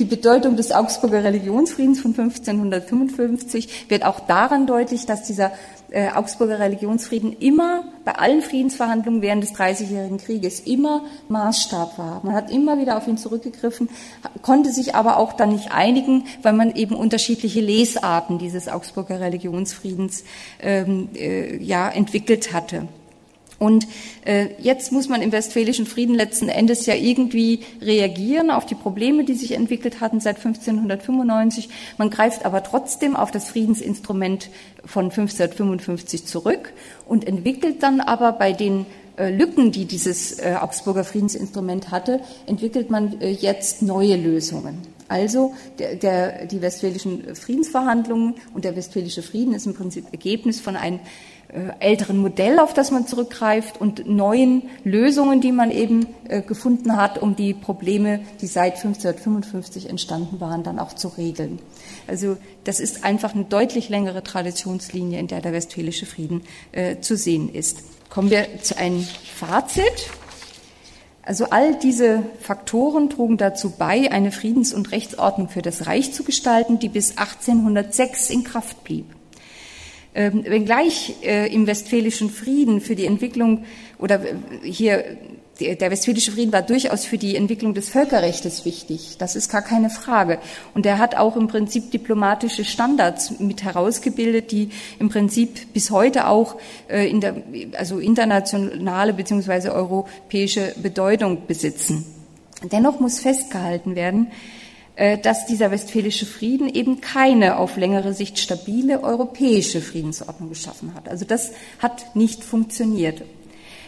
Die Bedeutung des Augsburger Religionsfriedens von 1555 wird auch daran deutlich, dass dieser äh, Augsburger Religionsfrieden immer bei allen Friedensverhandlungen während des Dreißigjährigen Krieges immer Maßstab war. Man hat immer wieder auf ihn zurückgegriffen, konnte sich aber auch dann nicht einigen, weil man eben unterschiedliche Lesarten dieses Augsburger Religionsfriedens ähm, äh, ja entwickelt hatte. Und äh, jetzt muss man im Westfälischen Frieden letzten Endes ja irgendwie reagieren auf die Probleme, die sich entwickelt hatten seit 1595. Man greift aber trotzdem auf das Friedensinstrument von 1555 zurück und entwickelt dann aber bei den äh, Lücken, die dieses äh, Augsburger Friedensinstrument hatte, entwickelt man äh, jetzt neue Lösungen. Also der, der, die westfälischen Friedensverhandlungen und der westfälische Frieden ist im Prinzip Ergebnis von einem älteren Modell, auf das man zurückgreift und neuen Lösungen, die man eben äh, gefunden hat, um die Probleme, die seit 1555 entstanden waren, dann auch zu regeln. Also das ist einfach eine deutlich längere Traditionslinie, in der der Westfälische Frieden äh, zu sehen ist. Kommen wir zu einem Fazit. Also all diese Faktoren trugen dazu bei, eine Friedens- und Rechtsordnung für das Reich zu gestalten, die bis 1806 in Kraft blieb. Ähm, wenngleich äh, im Westfälischen Frieden für die Entwicklung oder äh, hier der Westfälische Frieden war durchaus für die Entwicklung des Völkerrechts wichtig. Das ist gar keine Frage. Und er hat auch im Prinzip diplomatische Standards mit herausgebildet, die im Prinzip bis heute auch äh, in der, also internationale beziehungsweise europäische Bedeutung besitzen. Dennoch muss festgehalten werden, dass dieser westfälische Frieden eben keine auf längere Sicht stabile europäische Friedensordnung geschaffen hat. Also das hat nicht funktioniert.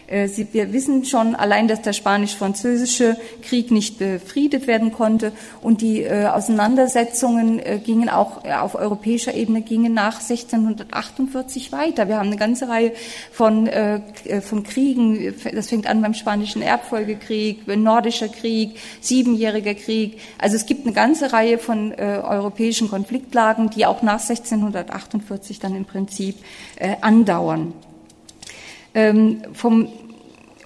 Äh, wir wissen schon allein, dass der spanisch-französische Krieg nicht befriedet werden konnte und die äh, Auseinandersetzungen äh, gingen auch auf europäischer Ebene gingen nach 1648 weiter. Wir haben eine ganze Reihe von, von Kriegen. Das fängt an beim spanischen Erbfolgekrieg, nordischer Krieg, siebenjähriger Krieg. Also es gibt eine ganze Reihe von europäischen Konfliktlagen, die auch nach 1648 dann im Prinzip andauern. Ähm, vom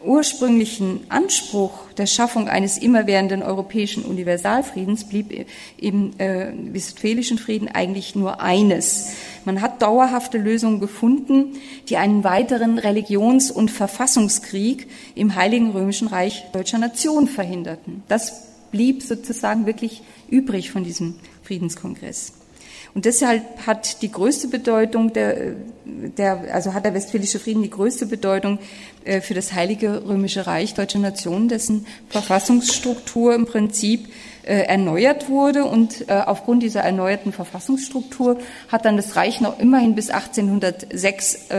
ursprünglichen Anspruch der Schaffung eines immerwährenden europäischen Universalfriedens blieb im äh, westfälischen Frieden eigentlich nur eines. Man hat dauerhafte Lösungen gefunden, die einen weiteren Religions- und Verfassungskrieg im Heiligen Römischen Reich deutscher Nation verhinderten. Das blieb sozusagen wirklich übrig von diesem Friedenskongress. Und deshalb hat die größte Bedeutung der, der, also hat der Westfälische Frieden die größte Bedeutung äh, für das Heilige Römische Reich deutscher Nation, dessen Verfassungsstruktur im Prinzip erneuert wurde. Und äh, aufgrund dieser erneuerten Verfassungsstruktur hat dann das Reich noch immerhin bis 1806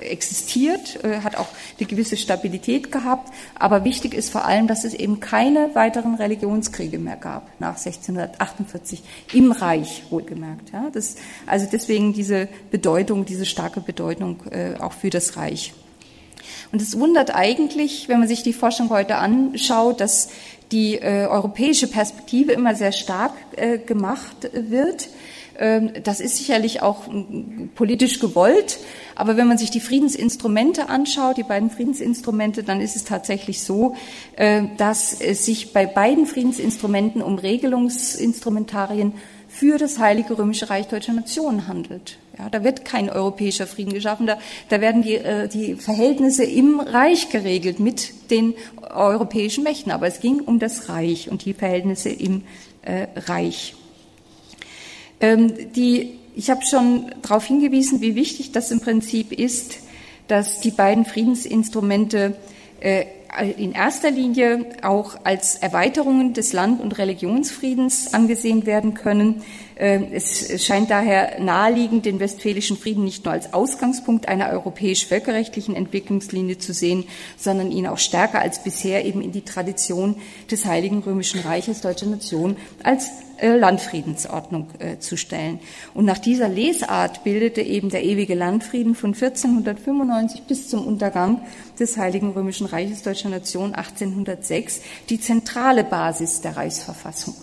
existiert, äh, hat auch eine gewisse Stabilität gehabt. Aber wichtig ist vor allem, dass es eben keine weiteren Religionskriege mehr gab nach 1648 im Reich wohlgemerkt. Ja, das, also deswegen diese Bedeutung, diese starke Bedeutung äh, auch für das Reich. Und es wundert eigentlich, wenn man sich die Forschung heute anschaut, dass die äh, europäische Perspektive immer sehr stark äh, gemacht wird. Ähm, das ist sicherlich auch politisch gewollt. Aber wenn man sich die Friedensinstrumente anschaut, die beiden Friedensinstrumente, dann ist es tatsächlich so, äh, dass es sich bei beiden Friedensinstrumenten um Regelungsinstrumentarien für das Heilige Römische Reich Deutscher Nation handelt. Ja, da wird kein europäischer Frieden geschaffen, da, da werden die, äh, die Verhältnisse im Reich geregelt mit den europäischen Mächten. Aber es ging um das Reich und die Verhältnisse im äh, Reich. Ähm, die, ich habe schon darauf hingewiesen, wie wichtig das im Prinzip ist, dass die beiden Friedensinstrumente äh, in erster Linie auch als Erweiterungen des Land- und Religionsfriedens angesehen werden können. Ähm, es scheint daher naheliegend, den Westfälischen Frieden nicht nur als Ausgangspunkt einer europäisch-völkerrechtlichen Entwicklungslinie zu sehen, sondern ihn auch stärker als bisher eben in die Tradition des Heiligen Römischen Reiches deutscher Nation als Landfriedensordnung äh, zu stellen. Und nach dieser Lesart bildete eben der ewige Landfrieden von 1495 bis zum Untergang des Heiligen Römischen Reiches deutscher Nation 1806 die zentrale Basis der Reichsverfassung.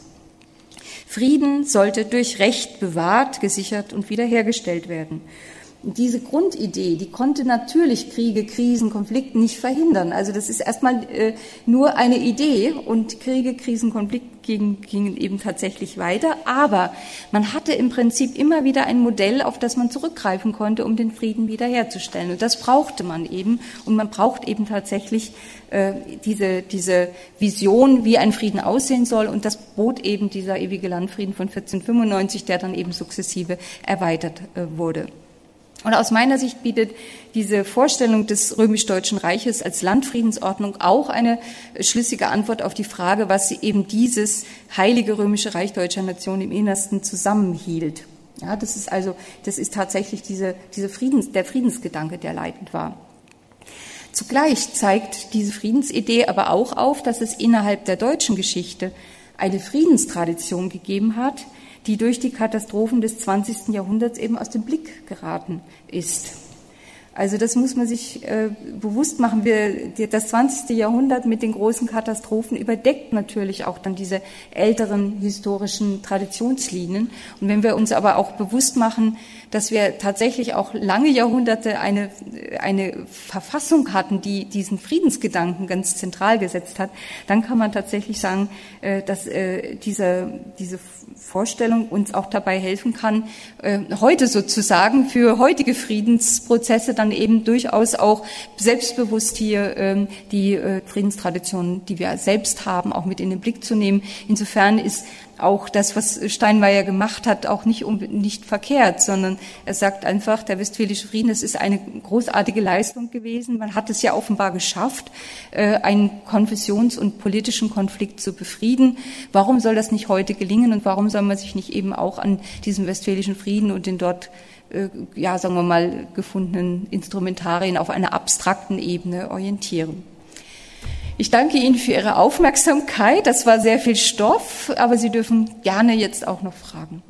Frieden sollte durch Recht bewahrt, gesichert und wiederhergestellt werden. Diese Grundidee, die konnte natürlich Kriege, Krisen, Konflikte nicht verhindern. Also das ist erstmal äh, nur eine Idee und Kriege, Krisen, Konflikte gingen, gingen eben tatsächlich weiter. Aber man hatte im Prinzip immer wieder ein Modell, auf das man zurückgreifen konnte, um den Frieden wiederherzustellen. Und das brauchte man eben. Und man braucht eben tatsächlich äh, diese, diese Vision, wie ein Frieden aussehen soll. Und das bot eben dieser ewige Landfrieden von 1495, der dann eben sukzessive erweitert äh, wurde. Und aus meiner Sicht bietet diese Vorstellung des römisch-deutschen Reiches als Landfriedensordnung auch eine schlüssige Antwort auf die Frage, was eben dieses heilige römische Reich deutscher Nation im Innersten zusammenhielt. Ja, das ist also, das ist tatsächlich diese, diese Friedens, der Friedensgedanke, der leitend war. Zugleich zeigt diese Friedensidee aber auch auf, dass es innerhalb der deutschen Geschichte eine Friedenstradition gegeben hat, die durch die Katastrophen des 20. Jahrhunderts eben aus dem Blick geraten ist. Also das muss man sich äh, bewusst machen. Wir, das 20. Jahrhundert mit den großen Katastrophen überdeckt natürlich auch dann diese älteren historischen Traditionslinien. Und wenn wir uns aber auch bewusst machen, dass wir tatsächlich auch lange Jahrhunderte eine, eine Verfassung hatten, die diesen Friedensgedanken ganz zentral gesetzt hat, dann kann man tatsächlich sagen, äh, dass äh, diese, diese Vorstellung uns auch dabei helfen kann, äh, heute sozusagen für heutige Friedensprozesse dann eben durchaus auch selbstbewusst hier ähm, die äh, Friedenstraditionen, die wir selbst haben, auch mit in den Blick zu nehmen. Insofern ist auch das, was Steinmeier gemacht hat, auch nicht, nicht verkehrt, sondern er sagt einfach, der Westfälische Frieden, das ist eine großartige Leistung gewesen. Man hat es ja offenbar geschafft, äh, einen konfessions- und politischen Konflikt zu befrieden. Warum soll das nicht heute gelingen und warum soll man sich nicht eben auch an diesem Westfälischen Frieden und den dort äh, ja, sagen wir mal, gefundenen Instrumentarien auf einer abstrakten Ebene orientieren. Ich danke Ihnen für Ihre Aufmerksamkeit. Das war sehr viel Stoff, aber Sie dürfen gerne jetzt auch noch fragen.